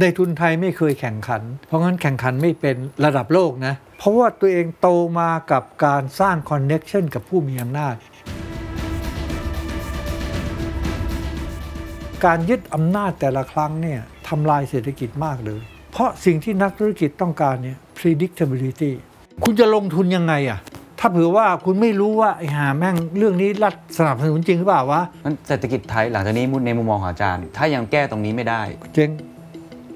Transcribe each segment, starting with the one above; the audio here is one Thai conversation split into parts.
ในทุนไทยไม่เคยแข่งขัน เพราะงั้นแข่งขันไม่เป็นระดับโลกนะ เพราะว่าตัวเองโตมากับการสร้างคอนเน็ชันกับผู้มีอำนาจ การยึดอำนาจแต่ละครั้งเนี่ยทำลายเศรษฐกิจมากเลย เพราะสิ่งที่นักธุรกิจต้องการเนี่ย predictability คุณจะลงทุนยังไงอะถ้าเผื่อว่าคุณไม่รู้ว่าไอ้หาแม่งเรื่องนี้รัฐสนับสนุนจริงหรือเปล่าวะมันเศรษฐกิจไทยหลังจากนี้ในมุมมองของอาจารย์ ถ้ายังแก้ตรงนี้ไม่ได้เจ๊ง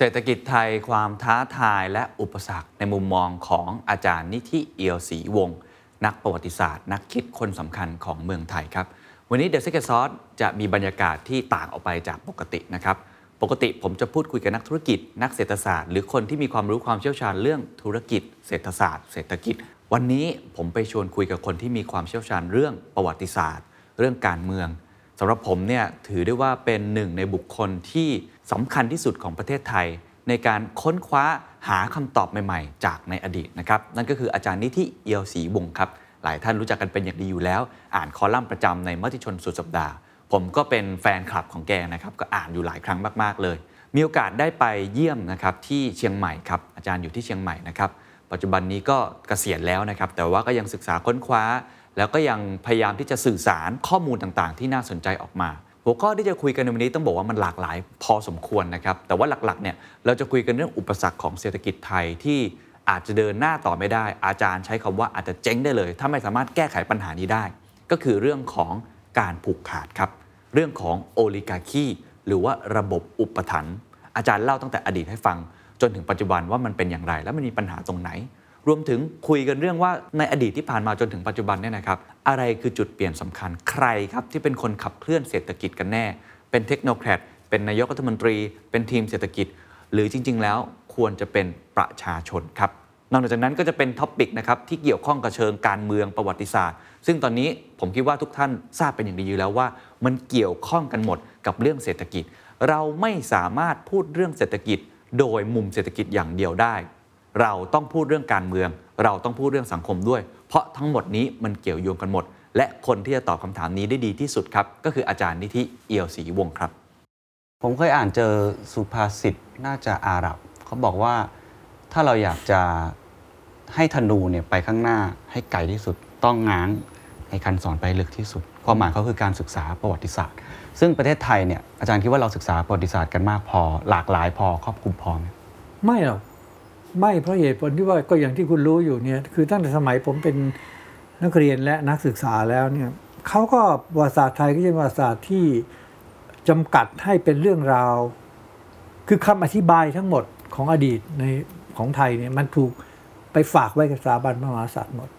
เศรษฐกิจไทยความท้าทายและอุปสรรคในมุมมองของอาจารย์นิธิเอียวศรีวงศ์นักประวัติศาสตร์ นักคิดคนสำคัญของเมืองไทยครับ วันนี้ The Secret Sauce จะมีบรรยากาศที่ต่างออกไปจากปกตินะครับ ปกติผมจะพูดคุยกับนักธุรกิจ นักเศรษฐศาสตร์ หรือคนที่มีความรู้ความเชี่ยวชาญเรื่องธุรกิจ เศรษฐศาสตร์ เศรษฐกิจ วันนี้ผมไปชวนคุยกับคนที่มีความเชี่ยวชาญเรื่องประวัติศาสตร์ เรื่องการเมือง สำหรับผมเนี่ยถือได้ว่าเป็นหนึ่งในบุคคลที่สำคัญที่สุดของประเทศไทย ในการค้นคว้าหาคำตอบใหม่ๆ จากในอดีตนะครับนั่นก็คืออาจารย์นิธิเอียวศรีวงครับ หลายท่านรู้จักกันเป็นอย่างดีอยู่แล้ว อ่านคอลัมน์ประจำในมติชนสุดสัปดาห์ ผมก็เป็นแฟนคลับของแกนะครับก็อ่านอยู่หลายครั้งมากๆเลย มีโอกาสได้ไปเยี่ยมนะครับที่เชียงใหม่ครับอาจารย์อยู่ที่เชียงใหม่นะครับปัจจุบันนี้ก็เกษียณแล้วนะครับแต่ว่าก็ยังศึกษาค้นคว้า แล้วก็ยังพยายามที่จะสื่อสารข้อมูลต่างๆ ที่น่าสนใจออกมา หัวข้อที่จะคุยกันในวันนี้ต้องบอกว่ามันหลากหลายพอสมควรนะครับ แต่ว่าหลักๆเนี่ยเราจะคุยกันเรื่องอุปสรรคของเศรษฐกิจไทยที่อาจจะเดินหน้าต่อไม่ได้ อาจารย์ใช้คำว่าอาจจะเจ๊งได้เลย ถ้าไม่สามารถแก้ไขปัญหานี้ได้ ก็คือเรื่องของการผูกขาดครับ เรื่องของโอลิการคีหรือว่าระบบอุปถัมภ์อาจารย์เล่าตั้งแต่อดีตให้ฟัง จนถึงปัจจุบันว่ามันเป็นอย่างไร และมันมีปัญหาตรงไหน รวมถึงคุยกันเรื่องว่าในอดีตที่ผ่านมาจนถึงปัจจุบันเนี่ยนะครับ อะไรคือจุดเปลี่ยนสำคัญใครครับที่เป็นคนขับเคลื่อนเศรษฐกิจกันแน่ เป็น technocrat เป็นนายกรัฐมนตรี เป็นทีมเศรษฐกิจ หรือจริง ๆ แล้วควรจะเป็นประชาชนครับนอกจากนั้นก็จะเป็น topic นะครับที่เกี่ยวข้องกับเชิงการเมืองประวัติศาสตร์ ซึ่งตอนนี้ผมคิดว่าทุกท่านทราบเป็นอย่างดีอยู่แล้วว่า มันเกี่ยวข้องกันหมดกับเรื่องเศรษฐกิจ เราไม่สามารถพูดเรื่องเศรษฐกิจ โดยมุมเศรษฐกิจอย่างเดียวได้ เราต้องพูดเรื่องการเมือง เราต้องพูดเรื่องสังคมด้วย เพราะทั้งหมดนี้มันเกี่ยวโยงกันหมด และคนที่จะตอบคำถามนี้ได้ดีที่สุดครับ ก็คืออาจารย์นิธิเอียวศรีวงศ์ครับ ผมเคยอ่านเจอสุภาษิตน่าจะอาหรับเขาบอกว่าถ้าเราอยากจะให้ธนูเนี่ยไปข้างหน้าให้ไกลที่สุด ต้องง้างให้คันสอนไปลึกที่สุดความหมายเขาคือการศึกษาประวัติศาสตร์ ซึ่งประเทศไทยเนี่ยอาจารย์คิดว่าเราศึกษาประวัติศาสตร์กันมากพอ หลากหลายพอครอบคลุมพอไหมไม่หรอก ไม่เพราะเหตุผลที่ว่าก็อย่างที่คุณรู้อยู่เนี่ยคือตั้งแต่สมัยผมเป็นนักเรียนและนักศึกษาแล้วเนี่ยเขาก็ประวัติศาสตร์ไทยก็จะเป็นประวัติศาสตร์ที่จำกัดให้เป็นเรื่องราว คือคำอธิบายทั้งหมดของอดีตในของไทยเนี่ยมันถูกไปฝากไว้กับสถาบันพระมหากษัตริย์หมด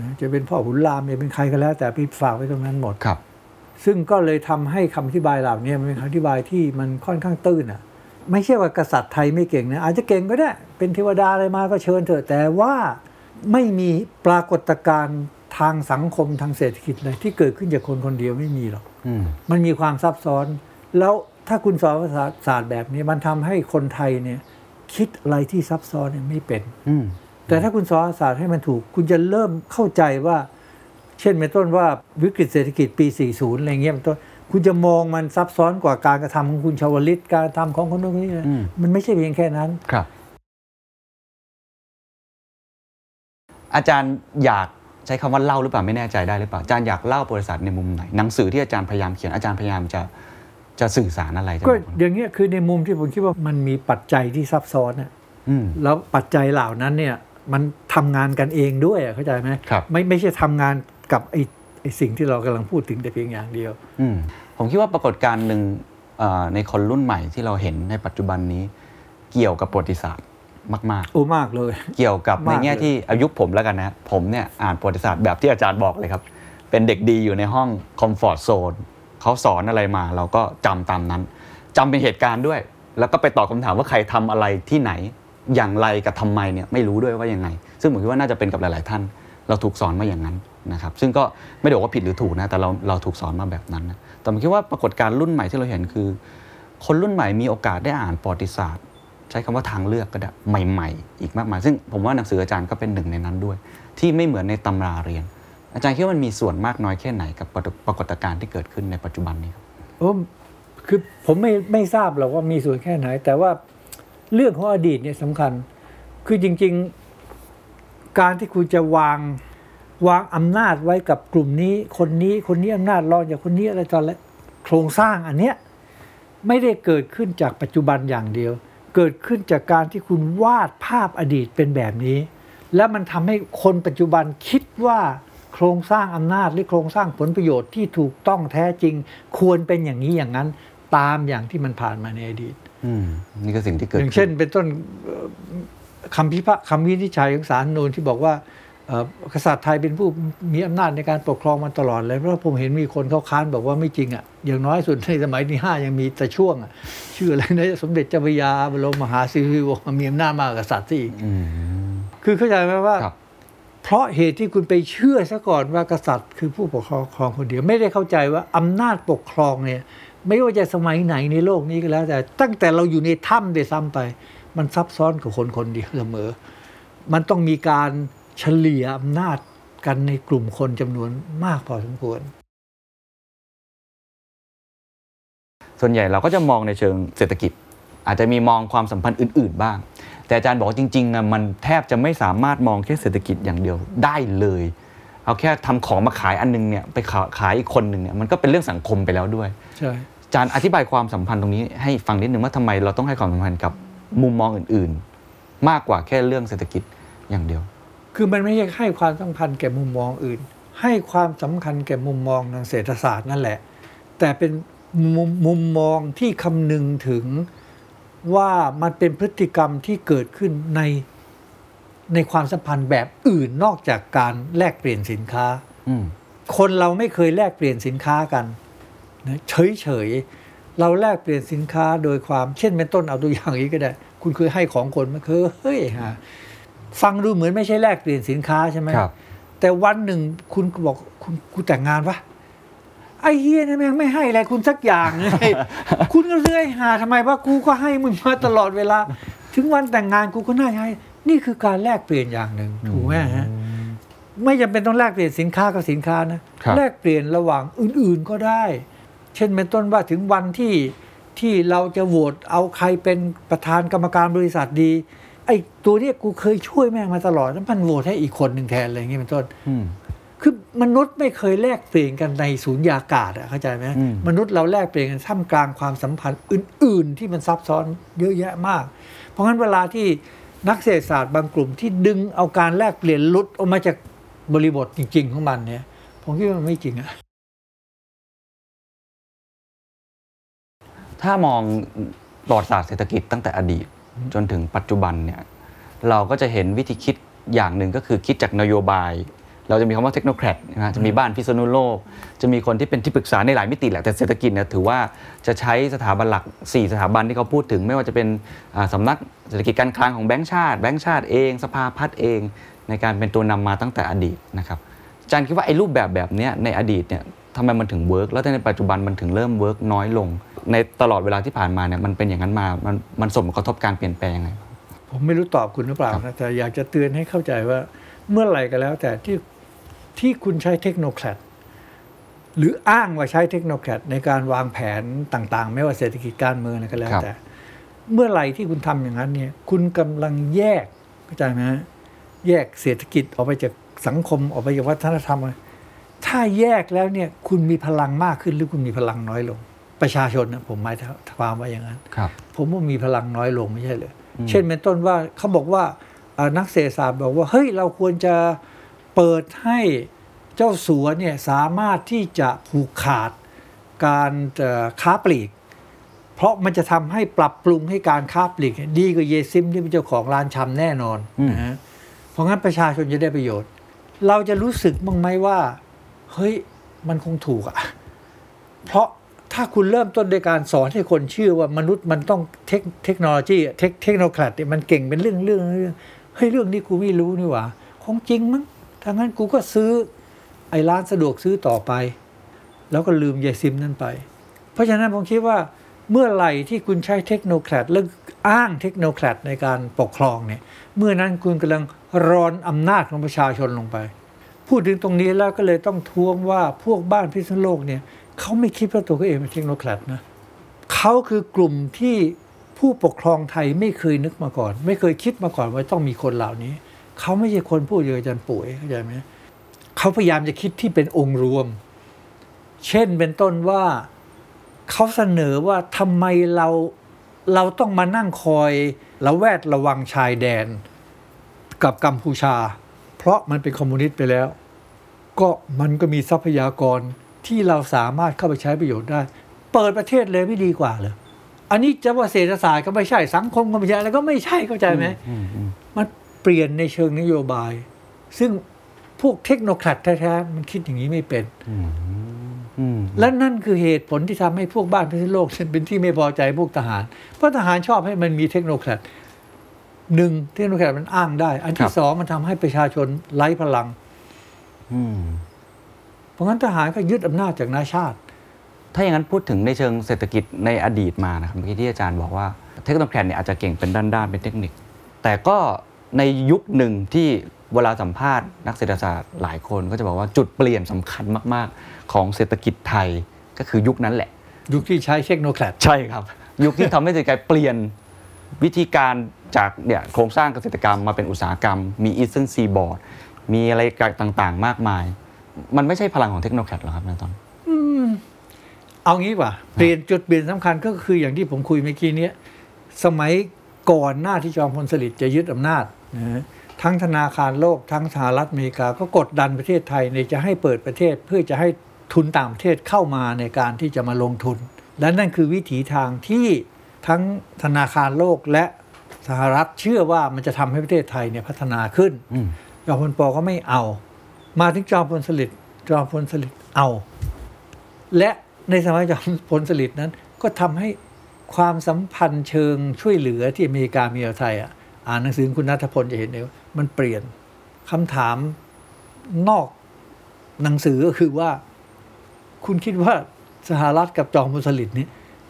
นะจะเป็นพ่อขุนรามจะเป็นใครก็แล้ว แต่พี่ฝากไว้ตรงนั้นหมดครับ ซึ่งก็เลยทำให้คำอธิบายเหล่านี้มันเป็นคำอธิบายที่มันค่อนข้างตื้นอะ ไม่ใช่ว่ากษัตริย์ไทยไม่เก่งนะอาจจะเก่งก็ได้ เป็นเทวดาอะไรมาก็เชิญเถอะแต่ว่าไม่มีปรากฏการณ์ทางสังคมทางเศรษฐกิจเลยที่เกิดขึ้นจากคนคนเดียวไม่มีหรอกอืมมันมีความซับซ้อน แล้วถ้าคุณสอนภาษาศาสตร์แบบนี้มันทำให้คนไทยเนี่ย คิดอะไรที่ซับซ้อนเนี่ยไม่เป็นอืมแต่ถ้าคุณสอนศาสตร์ให้มันถูก คุณจะเริ่มเข้าใจว่า เช่นเป็นต้นว่าวิกฤตเศรษฐกิจปี 40 อะไรเงี้ยเป็นต้น คุณจะมองมันซับซ้อนกว่าการกระทำของคุณชาวลิตการกระทำของคนนู้นคนนี้นะอืมมันไม่ใช่เพียงแค่นั้นครับ อาจารย์อยากใช้คำว่าเล่าหรือเปล่าไม่แน่ใจได้หรือเปล่าอาจารย์อยากเล่าประวัติศาสตร์ในมุมไหนหนังสือที่อาจารย์พยายามเขียนอาจารย์พยายามจะจะสื่อสารอะไรจะก็บอกอย่างเงี้ยคือในมุมที่ผมคิดว่ามันมีปัจจัยที่ซับซ้อนน่ะอืมแล้วปัจจัยเหล่านั้นเนี่ยมันทำงานกันเองด้วยอะเข้าใจไหมครับไม่ไม่ใช่ทำงานกับไอ้ไอ้ สิ่งที่เรากำลังพูดถึงแต่เพียงอย่างเดียวอืมผมคิดว่าปรากฏการณ์หนึ่งเอ่อในคนรุ่นใหม่ที่เราเห็นในปัจจุบันนี้ เกี่ยวกับประวัติศาสตร์มากโอ้มากเลยๆเกี่ยวกับในมากแง่เลยที่อายุผมแล้วกันนะผมเนี่ยอ่านประวัติศาสตร์แบบที่อาจารย์บอกเลยครับ เป็นเด็กดีอยู่ในห้องคอมฟอร์ z โซนเขาสอนอะไรมา เราก็จำตามนั้นจำเป็นเหตุการณ์ด้วย แล้วก็ไปตอบคำถามว่าใครทำอะไรที่ไหนอย่างไรกับทำไมเนี่ยไม่รู้ด้วยว่ายังไง ซึ่งผมคิดว่าน่าจะเป็นกับหลาย ๆ ท่าน เราถูกสอนมาอย่างนั้น นะครับซึ่งก็ไม่ได้บอกว่าผิดหรือถูกนะแต่เราเราถูกสอนมาแบบนั้นนะแต่ผมคิดว่าปรากฏการณ์รุ่นใหม่ที่เราเห็นคือ คนรุ่นใหม่มีโอกาสได้อ่านประวัติศาสตร์ ใช้คำว่าทางเลือกก็ได้ใหม่ ๆ อีกมากมาย ซึ่งผมว่าหนังสืออาจารย์ก็เป็นหนึ่งในนั้นด้วย ที่ไม่เหมือนในตำราเรียน อาจารย์คิดว่ามันมีส่วนมากน้อยแค่ไหนกับปรากฏการณ์ที่เกิดขึ้นในปัจจุบันนี้ครับโอ้คือผมไม่ไม่ทราบหรอกว่ามีส่วนแค่ไหน แต่ว่าเรื่องของอดีตเนี่ยสำคัญ คือจริง ๆ การที่คุณจะวาง วางอำนาจไว้กับกลุ่มนี้ คนนี้คนนี้อำนาจรองจากคนนี้อะไรตอนและโครงสร้างอันเนี้ยไม่ได้เกิดขึ้นจากปัจจุบันอย่างเดียว เกิดขึ้นจากการที่คุณวาดภาพอดีตเป็นแบบนี้ แล้วมันทำให้คนปัจจุบันคิดว่าโครงสร้างอำนาจหรือโครงสร้างผลประโยชน์ที่ถูกต้องแท้จริง ควรเป็นอย่างนี้อย่างนั้นตามอย่างที่มันผ่านมาในอดีตอืมนี่คือสิ่งที่เกิดอย่างขึ้เช่น เป็นต้นเอ่อคำพิพากคำวินิจฉัยของศาลนูนที่บอกว่าเอ่อ กษัตริย์ไทยเป็นผู้มีอำนาจในการปกครองมาตลอดเลยเพราะผมเห็นมีคนเขาค้านบอกว่าไม่จริงอะอย่างน้อยสุดในสมัยที่ห้ายังมีแต่ช่วงอะชื่ออะไรนะสมเด็จเจ้าพระยาบรมมหาสิริวงศ์มีอำนาจมากกว่ากษัตริย์ซะอีกอืมคือเข้าใจไหมว่าครับเพราะเหตุที่คุณไปเชื่อซะก่อนว่ากษัตริย์ คือผู้ปกครองครองคนเดียวไม่ได้เข้าใจว่าอำนาจปกครองเนี่ย ไม่ว่าจะสมัยไหนในโลกนี้ก็แล้ว แต่ตั้งแต่เราอยู่ในถ้ำได้ซ้ำไป มันซับซ้อนกับคนคนเดียวเสมอ มันต้องมีการ เฉลี่ยอำนาจกันในกลุ่มคนจำนวนมากพอสมควร ส่วนใหญ่เราก็จะมองในเชิงเศรษฐกิจ อาจจะมีมองความสัมพันธ์อื่น ๆ บ้าง แต่อาจารย์บอกว่าจริงๆอะมันแทบจะไม่สามารถมองแค่เศรษฐกิจอย่างเดียวได้เลย เอาแค่ทำของมาขายอันนึงเนี่ยไปขาขายอีกคนหนึ่งเนี่ยมันก็เป็นเรื่องสังคมไปแล้วด้วยใช่อาจารย์อธิบายความสัมพันธ์ตรงนี้ให้ฟังนิดนึงว่าทำไมเราต้องให้ความสัมพันธ์กับมุมมองอื่น ๆ มากกว่าแค่เรื่องเศรษฐกิจอย่างเดียว คือมันไม่ใช่ให้ความสำคัญแก่มุมมองอื่น ให้ความสำคัญแก่มุมมองทางเศรษฐศาสตร์นั่นแหละ แต่เป็นมุมมุมมองที่คำนึงถึงว่ามันเป็นพฤติกรรมที่เกิดขึ้นในในความสัมพันธ์แบบอื่นนอกจากการแลกเปลี่ยนสินค้าอืมคนเราไม่เคยแลกเปลี่ยนสินค้ากันนะเฉยๆเราแลกเปลี่ยนสินค้าโดยความเช่นเป็นต้นเอาตัวอย่างนี้ก็ได้ คุณเคยให้ของคนไหมาเคยเฮ้ยฮะ ฟังดูเหมือนไม่ใช่แลกเปลี่ยนสินค้าใช่ไหมครับ แต่วันหนึ่งคุณก็บอกคุณกูแต่งงานปะไอ้เฮียนี่แม่งไม่ให้อะไรคุณสักอย่างเลยคุณก็เลยหาทำไมว่ากูก็ให้มึงมาตลอดเวลา ถึงวันแต่งงานกูก็น่าจะให้ นี่คือการแลกเปลี่ยนอย่างหนึ่งถูกไหมฮะไม่จำเป็นต้องแลกเปลี่ยนสินค้ากับสินค้านะครับแลกเปลี่ยนระหว่างอื่น ๆก็ได้ เช่นเป็นต้นว่าถึงวันที่ที่เราจะโหวตเอาใครเป็นประธานกรรมการบริษัทดี ไอ้ตัวเนี้ยกูเคยช่วยแม่งมาตลอดแล้วมันโหวตให้อีกคนหนึ่งแทนอะไรอย่างเงี้ยเป็นต้นอืมคือมนุษย์ไม่เคยแลกเปลี่ยนกันในศูนยากาศอะเข้าใจไหมอืมมนุษย์เราแลกเปลี่ยนกันท่ามกลางความสัมพันธ์อื่น ๆ ที่มันซับซ้อนเยอะแยะมาก เพราะงั้นเวลาที่นักเศรษฐศาสตร์บางกลุ่มที่ดึงเอาการแลกเปลี่ยนหลุดออกมาจากบริบทจริง ๆ ของมันเนี่ย ผมคิดว่ามันไม่จริงอะถ้ามองประวัติศาสตร์เศรษฐกิจตั้งแต่อดีต จนถึงปัจจุบันเนี่ยเราก็จะเห็นวิธีคิดอย่างหนึ่งก็คือคิดจากนโยบาย เราจะมีคำว่าเทคโนแครดนะฮะจะมีบ้านพิษณุโลก จะมีคนที่เป็นที่ปรึกษาในหลายมิติแหละแต่เศรษฐกิจเนี่ยถือว่าจะใช้สถาบันหลัก 4 สถาบันที่เขาพูดถึง ไม่ว่าจะเป็นอ่าสำนักเศรษฐกิจการคลังของแบงก์ชาติแบงก์ชาติเอง สภาพัฒน์เอง ในการเป็นตัวนำมาตั้งแต่อดีตนะครับอาจารย์คิดว่าไอ้รูปแบบแบบเนี้ยในอดีตเนี่ย ทำไมมันถึง work แล้วในปัจจุบันมันถึงเริ่ม work น้อยลง ในตลอดเวลาที่ผ่านมาเนี่ยมันเป็นอย่างนั้นมามันมันส่งผลกระทบการเปลี่ยนแปลงยังไง ผมไม่รู้ตอบคุณหรือเปล่านะแต่อยากจะเตือนให้เข้าใจว่าเมื่อไหร่ก็แล้ว แต่ที่ที่คุณใช้ technocrat หรืออ้างว่าใช้ technocrat ในการวางแผนต่างๆ ไม่ว่าเศรษฐกิจการเมืองอะไรก็แล้วครับ แต่ เมื่อไหร่ที่คุณทำอย่างนั้นเนี่ย คุณกำลังแยกเข้าใจไหมฮะแยกเศรษฐกิจออกไปจากสังคมออกไปจากวัฒนธรรม ถ้าแยกแล้วเนี่ยคุณมีพลังมากขึ้นหรือคุณมีพลังน้อยลง ประชาชนนะผมหมายความว่าอย่างนั้นครับผมว่ามีพลังน้อยลงไม่ใช่เลย เช่นเป็นต้นว่าเขาบอกว่าเอ่อนักเศรษฐศาสตร์บอกว่าเฮ้ยเราควรจะเปิดให้เจ้าสัวเนี่ยสามารถที่จะผูกขาดการเอ่อค้าปลีก เพราะมันจะทำให้ปรับปรุงให้การค้าปลีกเนี่ยดีกว่าเยซิมที่เป็นเจ้าของร้านชำแน่นอนอืมนะฮะเพราะงั้นประชาชนจะได้ประโยชน์ เราจะรู้สึกบ้างไหมว่า เฮ้ยมันคงถูกอะเพราะถ้าคุณเริ่มต้นโดยการสอนให้คนเชื่อว่ามนุษย์มันต้องเทคเทคโนโลยีเทค technocrat มันเก่งเป็นเรื่องเรื่องเรื่องเฮ้ยเรื่องนี้กูไม่รู้นี่หว่าคงจริงมั้งถ้างั้นกูก็ซื้อไอ้ร้านสะดวกซื้อต่อไป แล้วก็ลืมยายซิ้มนั่นไป เพราะฉะนั้นผมคิดว่าเมื่อไหร่ที่คุณใช้ technocrat แล้วอ้างเทคโนแครดในการปกครองเนี่ยเมื่อนั้นคุณกำลังรอนอำนาจของประชาชนลงไป พูดถึงตรงนี้แล้วก็เลยต้องท้วงว่าพวกบ้านพิษณุโลกเนี่ยเขาไม่คิดว่าตัวเขาเองเป็นเทคโนแครดนะเขาคือกลุ่มที่ผู้ปกครองไทยไม่เคยนึกมาก่อน ไม่เคยคิดมาก่อนว่าต้องมีคนเหล่านี้ เขาไม่ใช่คนพูดเยอะจารย์ปุ๋ยเข้าใจไหมเขาพยายามจะคิดที่เป็นองค์รวม เช่นเป็นต้นว่าเขาเสนอว่าทำไมเราเราต้องมานั่งคอยระแวดระวังชายแดน กับกัมพูชา ราะมันเป็นคอมมิวนิสต์ไปแล้ว ก็มันก็มีทรัพยากรที่เราสามารถเข้าไปใช้ประโยชน์ได้ เปิดประเทศเลยไม่ดีกว่าเลยอันนี้จะว่าเศรษฐศาสตร์ก็ไม่ใช่สังคมก็ไม่ใช่แล้วก็ไม่ใช่เข้าใจไหมมันเปลี่ยนในเชิงนโยบาย ซึ่งพวกเทคโนแครดแท้ๆมันคิดอย่างนี้ไม่เป็นและนั่นคือเหตุผลที่ทำให้พวกบ้านพิษณุโลกเป็นที่ไม่พอใจพวกทหาร เพราะทหารชอบให้มันมี technocrat หนึ่ง technocrat มันอ้างได้ ครับ อันที่สองมันทำให้ประชาชนไร้พลังเพราะงั้นทหารก็ยึดอำนาจจากน้าชาติ ถ้าอย่างนั้นพูดถึงในเชิงเศรษฐกิจในอดีตมานะครับเมื่อกี้ที่อาจารย์บอกว่า technocrat เนี่ยอาจจะเก่งเป็นด้านๆเป็นเทคนิค แต่ก็ในยุคหนึ่งที่เวลาสัมภาษณ์นักเศรษฐศาสตร์หลายคนก็จะบอกว่าจุดเปลี่ยนสำคัญมากๆ ของเศรษฐกิจไทยก็คือยุคนั้นแหละ ยุคที่ใช้ technocrat ใช่ครับ ยุคที่ทำให้เศรษฐกิจเปลี่ยนวิธีการ จากเนี่ยโครงสร้างเกษตรกรรมมาเป็นอุตสาหกรรม มีอีสเท n นซีบอร์ดมีอะไรต่างๆ มากมาย มันไม่ใช่พลังของเทคโนแครดหรอครับในตอนเอางี้ว่าเปลี่ยนจุดเปลี่ยนสำคัญก็คืออย่างที่ผมคุยเมื่อกี้นี้สมัยก่อนหน้าที่จอมพลสฤษดิ์จะยึดอำนาจนะทั้งธนาคารโลกทั้งสหรัฐอเมริกาก็กดดันประเทศไทยในจะให้เปิดประเทศเพื่อจะให้ทุนต่างประเทศเข้ามาในการที่จะมาลงทุน และนั่นคือวิถีทางที่ทั้งธนาคารโลกและ สหรัฐเชื่อว่ามันจะทำให้ประเทศไทยเนี่ยพัฒนาขึ้นอืมจอมพลปก็ไม่เอา มาถึงจอมพลสฤษดิ์จอมพลสฤษดิ์เอา และในสมัยจอมพลสฤษดิ์นั้น ก็ทำให้ความสัมพันธ์เชิงช่วยเหลือที่อเมริกามีกับไทยอะอ่านหนังสือคุณนัทพลจะเห็นเลยว่ามันเปลี่ยนคำถามนอกหนังสือก็คือว่า คุณคิดว่าสหรัฐกับจอมพลสฤษดิ์นี่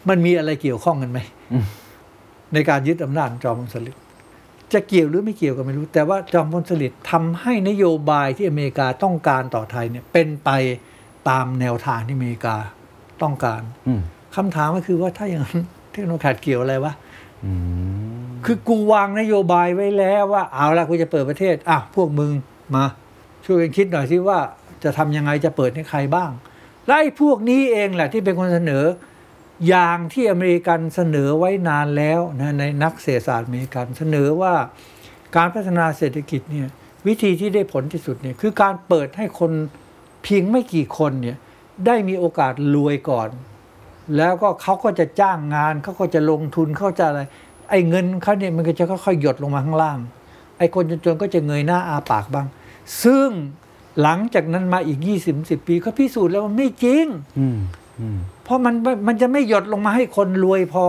มันมีอะไรเกี่ยวข้องกันไหม ในการยึดอำนาจของจอมพลสฤษดิ์จะเกี่ยวหรือไม่เกี่ยวก็ไม่รู้ แต่ว่าจอมพลสฤษดิ์ทำให้นโยบายที่อเมริกาต้องการต่อไทยเนี่ยเป็นไปตามแนวทางที่อเมริกาต้องการอืมคำถามก็คือว่าถ้าอย่างนั้นเทคโนแครดเกี่ยวอะไรวะอืมคือกูวางนโยบายไว้แล้วว่า เอาละกูจะเปิดประเทศอะพวกมึงมา ช่วยกันคิดหน่อยสิว่าจะทำยังไงจะเปิดให้ใครบ้างและไอ้พวกนี้เองแหละที่เป็นคนเสนอ อย่างที่อเมริกันเสนอไว้นานแล้วนะในนักเศรษฐศาสตร์อเมริกันเสนอว่าการพัฒนาเศรษฐกิจเนี่ยวิธีที่ได้ผลที่สุดเนี่ยคือการเปิดให้คนเพียงไม่กี่คนเนี่ยได้มีโอกาสรวยก่อน แล้วก็เขาก็จะจ้างงานเขาก็จะลงทุนเขาจะอะไรไอ้เงินเขาเนี่ยมันก็จะค่อยๆหยดลงมาข้างล่าง ไอ้คนจนๆก็จะเงยหน้าอาปากบ้าง ซึ่งหลังจากนั้นมาอีก 20 10 ปีเขาพิสูจน์แล้วว่าไม่จริงอืม เพราะมันไม่มันจะไม่หยดลงมาให้คนรวยพอ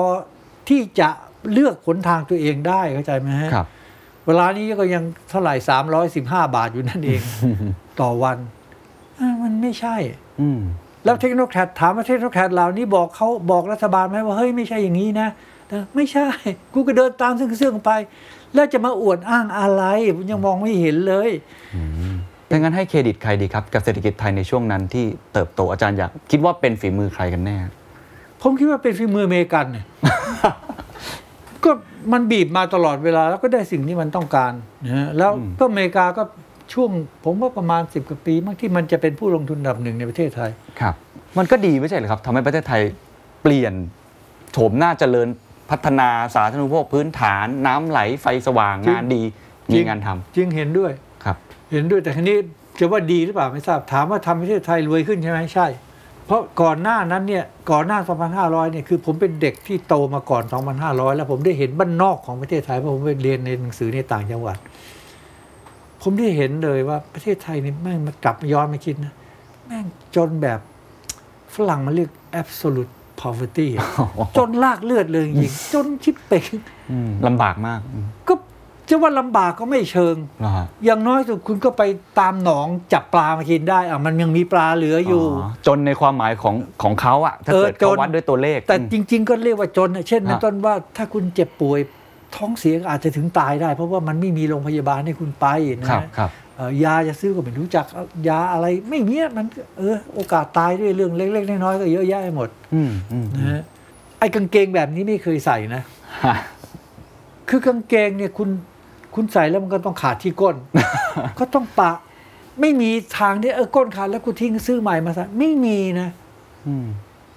ที่จะเลือกหนทางตัวเองได้เข้าใจไหมฮะครับเวลานี้ก็ยังเท่าไหร่315บาทอยู่นั่นเอง ต่อวันอะมันไม่ใช่ อืมแล้วเทคโนแครดถามว่าเทคโนแครดเหล่านี้บอกเขาบอกรัฐบาลไหมว่าเฮ้ยไม่ใช่อย่างนี้นะแต่ไม่ใช่ กูก็เดินตามซึ่งซึ่งไป แล้วจะมาอวดอ้างอะไรผมยังมองไม่เห็นเลย ดังนั้นให้เครดิตใครดีครับ กับเศรษฐกิจไทยในช่วงนั้นที่เติบโตอาจารย์อยากคิดว่าเป็นฝีมือใครกันแน่ ผมคิดว่าเป็นฝีมืออเมริกันเนี่ยก็มันบีบมาตลอดเวลาแล้วก็ได้สิ่งที่มันต้องการนะฮะแล้วก็อเมริกาก็ช่วง ผมว่าประมาณสิบกว่าปีมั้งที่มันจะเป็นผู้ลงทุนอันดับหนึ่งในประเทศไทยครับ มันก็ดีไม่ใช่เหรอครับทำให้ประเทศไทยเปลี่ยนโฉมหน้าเจริญพัฒนาสาธารณูปโภคพื้นฐาน น้ำไหลไฟสว่างจริงงานดีจริมีงงานทำจึงเห็นด้วยครับ เห็นด้วยแต่ทีนี้จะว่าดีหรือเปล่าไม่ทราบถามว่าทำประเทศไทยรวยขึ้นใช่ไหมใช่ เพราะก่อนหน้านั้นเนี่ยก่อนหน้า 2,500 เนี่ยคือผมเป็นเด็กที่โตมาก่อน 2,500 แล้วผมได้เห็นบ้านนอกของประเทศไทยเพราะผมไปเรียนในหนังสือในต่างจังหวัด ผมได้เห็นเลยว่าประเทศไทยนี่แม่งมากลับมาย้อนมาคิดนะแม่งจนแบบฝรั่งมันเรียก absolute poverty อะจนลากเลือดเลยจริงๆจนชิบเป่งอืมลำบากมากอืมก็ จะว่าลำบากก็ไม่เชิงเหรอฮะอย่างน้อยสุดคุณก็ไปตามหนองจับปลามากินได้อะมันยังมีปลาเหลืออยู่ จนในความหมายของของเขาอะถ้าเออเกิดเขาจนวัดด้วยตัวเลข แต่อืมจริง ๆ ก็เรียกว่าจนอะเช่นฮะในต้นว่าถ้าคุณเจ็บป่วยท้องเสียก็อาจจะถึงตายได้ เพราะว่ามันไม่มีโรงพยาบาลให้คุณไปนะครับครับเอ่อยาจะซื้อก็ไม่รู้จักยาอะไรไม่มีอะมันก็เออโอกาสตายด้วยเรื่องเล็กๆน้อยๆก็เยอะแยะไปหมดอืมอืมนะฮะไอ้กางเกงแบบนี้ไม่เคยใส่นะฮะคือกางเกงเนี่ยคุณ คุณใส่แล้วมันก็ต้องขาดที่ก้น ก็ต้องปะ ไม่มีทางที่เออก้นขาดแล้วกูทิ้งซื้อใหม่มาใส่ไม่มีนะอืม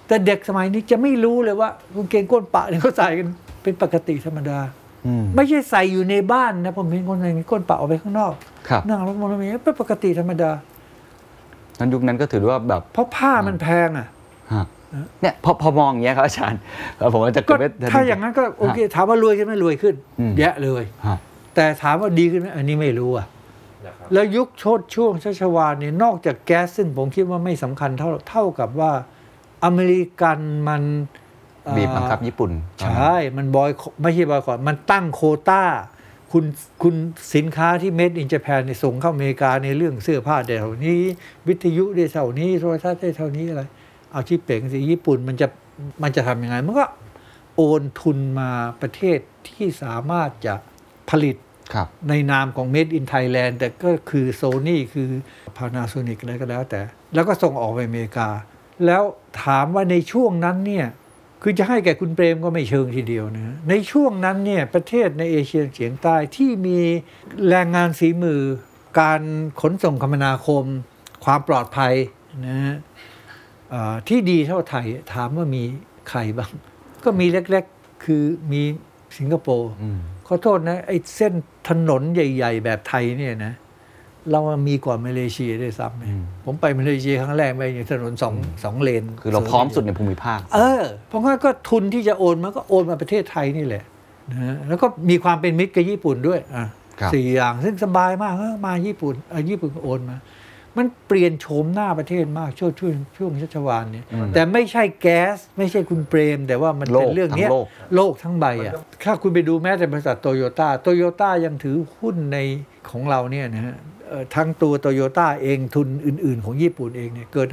แต่เด็กสมัยนี้จะไม่รู้เลยว่ากางเกงก้นปะเนี่ยเขาใส่กันเป็นปกติธรรมดาอืมไม่ใช่ใส่อยู่ในบ้านนะผมเห็นคนใส่ก้นปะออกไปข้างนอกครับนั่งรถมอเตอร์ไซค์เป็นปกติธรรมดานั้นยุคนั้นก็ถือว่าแบบ เพราะผ้ามันแพงอะฮะเนี่ยพอพอมองอย่างเงี้ยครับอาจารย์เออผมว่าจะก็เกิดไม่ถ้าอย่างนั้นก็โอเคถามว่ารวยขึ้นไหมรวยขึ้นอืมแยะเลยฮะ แต่ถามว่าดีขึ้นไหมอันนี้ไม่รู้อะแล้วยุคโชติช่วงชัชวาลเนี่ยนอกจากแก๊สซึ่งผมคิดว่าไม่สำคัญเท่าเท่ากับว่าอเมริกันมันเอ่อบีบบังคับญี่ปุ่น ใช่ มันบอยไม่ใช่บอยคอตมันตั้งโควต้า คุณคุณสินค้าที่ made in Japan เนี่ยส่งเข้าอเมริกาในเรื่องเสื้อผ้าได้เท่านี้ วิทยุได้เท่านี้โทรทัศน์ได้เท่านี้อะไรเอาที่เป่งสิญี่ปุ่นมันจะมันจะทำยังไงมันก็โอนทุนมาประเทศที่สามารถจะ ผลิตครับในนามของ Made in Thailand แต่ก็คือโซนี่คือ Panasonic อะไรก็แล้วแต่ แล้วก็ส่งออกไปอเมริกา แล้วถามว่าในช่วงนั้นเนี่ย คือจะให้แก่คุณเปรมก็ไม่เชิงทีเดียวนะในช่วงนั้นเนี่ย ประเทศในเอเชียเฉียงใต้ที่มีแรงงานฝีมือ การขนส่งคมนาคม ความปลอดภัยนะฮะเอ่อที่ดีเท่าไทยถามว่ามีใครบ้าง ก็มีเล็กๆ คือมี สิงคโปร์อืมขอโทษนะไอ้เส้นถนนใหญ่ ๆ แบบไทยเนี่ยนะ เรามีกว่ามาเลเซียด้วยซ้ำนะอืมผมไปมาเลเซียครั้งแรกไปอย่างถนนสองสองเลน คือเราพร้อมสุดในภูมิภาค เออ เพราะงั้นก็ทุนที่จะโอนมาก็โอนมาประเทศไทยนี่แหละนะฮะแล้วก็มีความเป็นมิตรกับญี่ปุ่นด้วยอะครับสี่อย่างซึ่งสบายมากเออมาญี่ปุ่นเออญี่ปุ่นก็โอนมา มันเปลี่ยนโฉมหน้าประเทศมากช่วงช่วงช่วงชัชวาลเนี่ยแต่ไม่ใช่แก๊ส ไม่ใช่คุณเปรม แต่ว่ามันเป็นโลกเรื่องเนี้ยทั้งโลกโลกทั้งใบอะถ้าคุณไปดูแม้แต่บริษัทโตโยต้าโตโยต้ายังถือหุ้นในของเราเนี่ยนะฮะเอ่อทั้งตัวโตโยต้าเองทุนอื่น ๆ ของญี่ปุ่นเองเนี่ยเกิน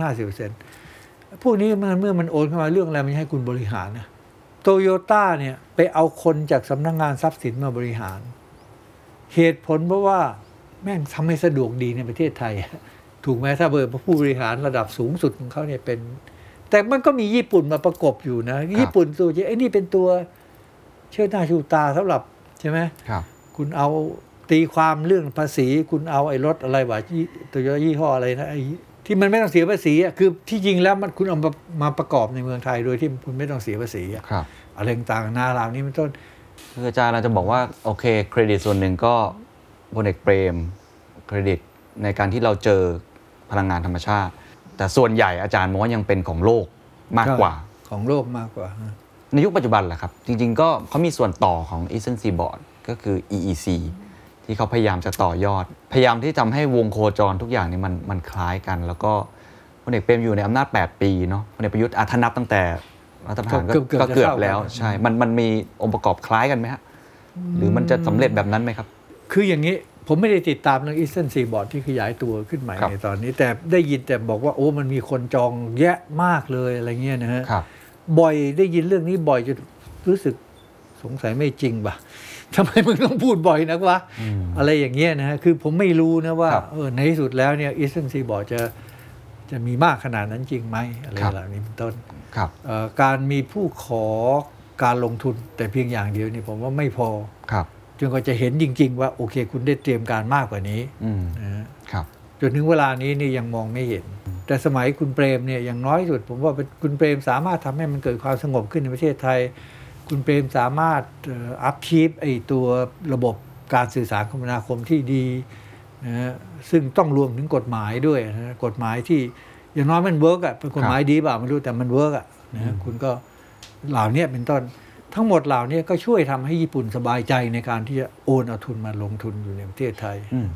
50%พวกนี้มันเมื่อมันโอนเข้ามาเรื่องอะไรมันให้คุณบริหารนะโตโยต้าเนี่ยไปเอาคนจากสำนักงานทรัพย์สินมาบริหาร เหตุผลเพราะว่าแม่งทำให้สะดวกดีในประเทศไทย ถูกไหมถ้าเบอร์ผู้บริหารระดับสูงสุดของเขาเนี่ยเป็น แต่มันก็มีญี่ปุ่นมาประกบอยู่นะ ญี่ปุ่นตัวจริงไอ้นี่เป็นตัวเชิดหน้าชูตาสำหรับใช่ไหมครับ คุณเอาตีความเรื่องภาษี คุณเอาไอ้รถอะไรวะยี่ตัวยี่ห้ออะไรนะไอ้ที่มันไม่ต้องเสียภาษีอะคือที่จริงแล้วมันคุณเอามามาประกอบในเมืองไทยโดยที่คุณไม่ต้องเสียภาษีอะครับอะไรต่างๆนาเหล่านี้เป็นต้นคืออาจารย์เราจะบอกว่าโอเค เครดิตส่วนหนึ่งก็พลเอกเปรม เครดิตในการที่เราเจอ พลังงานธรรมชาติ แต่ส่วนใหญ่อาจารย์มองว่ายังเป็นของโลกมากกว่า ของโลกมากกว่า ในยุคปัจจุบันแหละครับ จริงๆ ก็เขามีส่วนต่อของ Eastern Seaboard ก็คือ EEC ที่เขาพยายามจะต่อยอด พยายามที่ทำให้วงโคจรทุกอย่างเนี่ยมันมันคล้ายกัน แล้วก็พลเอกเปรมอยู่ในอำนาจ 8 ปีเนาะพลเอกประยุทธ์ถ้านับตั้งแต่รัฐประหารก็เกือบๆก็จะเกือบเท่ากันแล้วใช่ มันมันมมีองค์ประกอบคล้ายกันไหมฮะหรือมันจะสำเร็จแบบนั้นไหมครับ คืออย่างนี้ ผมไม่ได้ติดตามเรื่อง Eastern Seaboard ที่ขยายตัวขึ้นใหม่ครับในตอนนี้ แต่ได้ยินแต่บอกว่าโอ้มันมีคนจองแยะมากเลยอะไรเงี้ยนะฮะครับบ่อยได้ยินเรื่องนี้บ่อยจนรู้สึกสงสัยไม่จริงป่ะทำไมมึงต้องพูดบ่อยนักวะอะไรอย่างเงี้ยนะฮะคือผมไม่รู้นะว่าครับเออในที่สุดแล้วเนี่ย Eastern Seaboard จะจะมีมากขนาดนั้นจริงไหมอะไรครับเหล่านี้เป็นต้นครับเอ่อการมีผู้ขอการลงทุนแต่เพียงอย่างเดียวนี่ผมว่าไม่พอครับ จนกว่าจะเห็นจริง ๆ ว่าโอเค คุณได้เตรียมการมากกว่านี้อืมนะฮะครับจนถึงเวลานี้นี่ยังมองไม่เห็น แต่สมัยคุณเปรมเนี่ยอย่างน้อยสุด ผมว่าคุณเปรมสามารถทำให้มันเกิดความสงบขึ้นในประเทศไทย คุณเปรมสามารถอัพชีพไอตัวระบบการสื่อสารคมนาคมที่ดีนะฮะซึ่งต้องรวมถึงกฎหมายด้วยนะฮะกฎหมายที่อย่างน้อยมัน work อะเป็นกฎหมายดีเปล่าไม่รู้แต่มัน work อะนะฮะคุณก็เหล่านี้เป็นต้น ทั้งหมดเหล่านี้ก็ช่วยทำให้ญี่ปุ่นสบายใจในการที่จะโอนเอาทุนมาลงทุนอยู่ในประเทศไทยอืม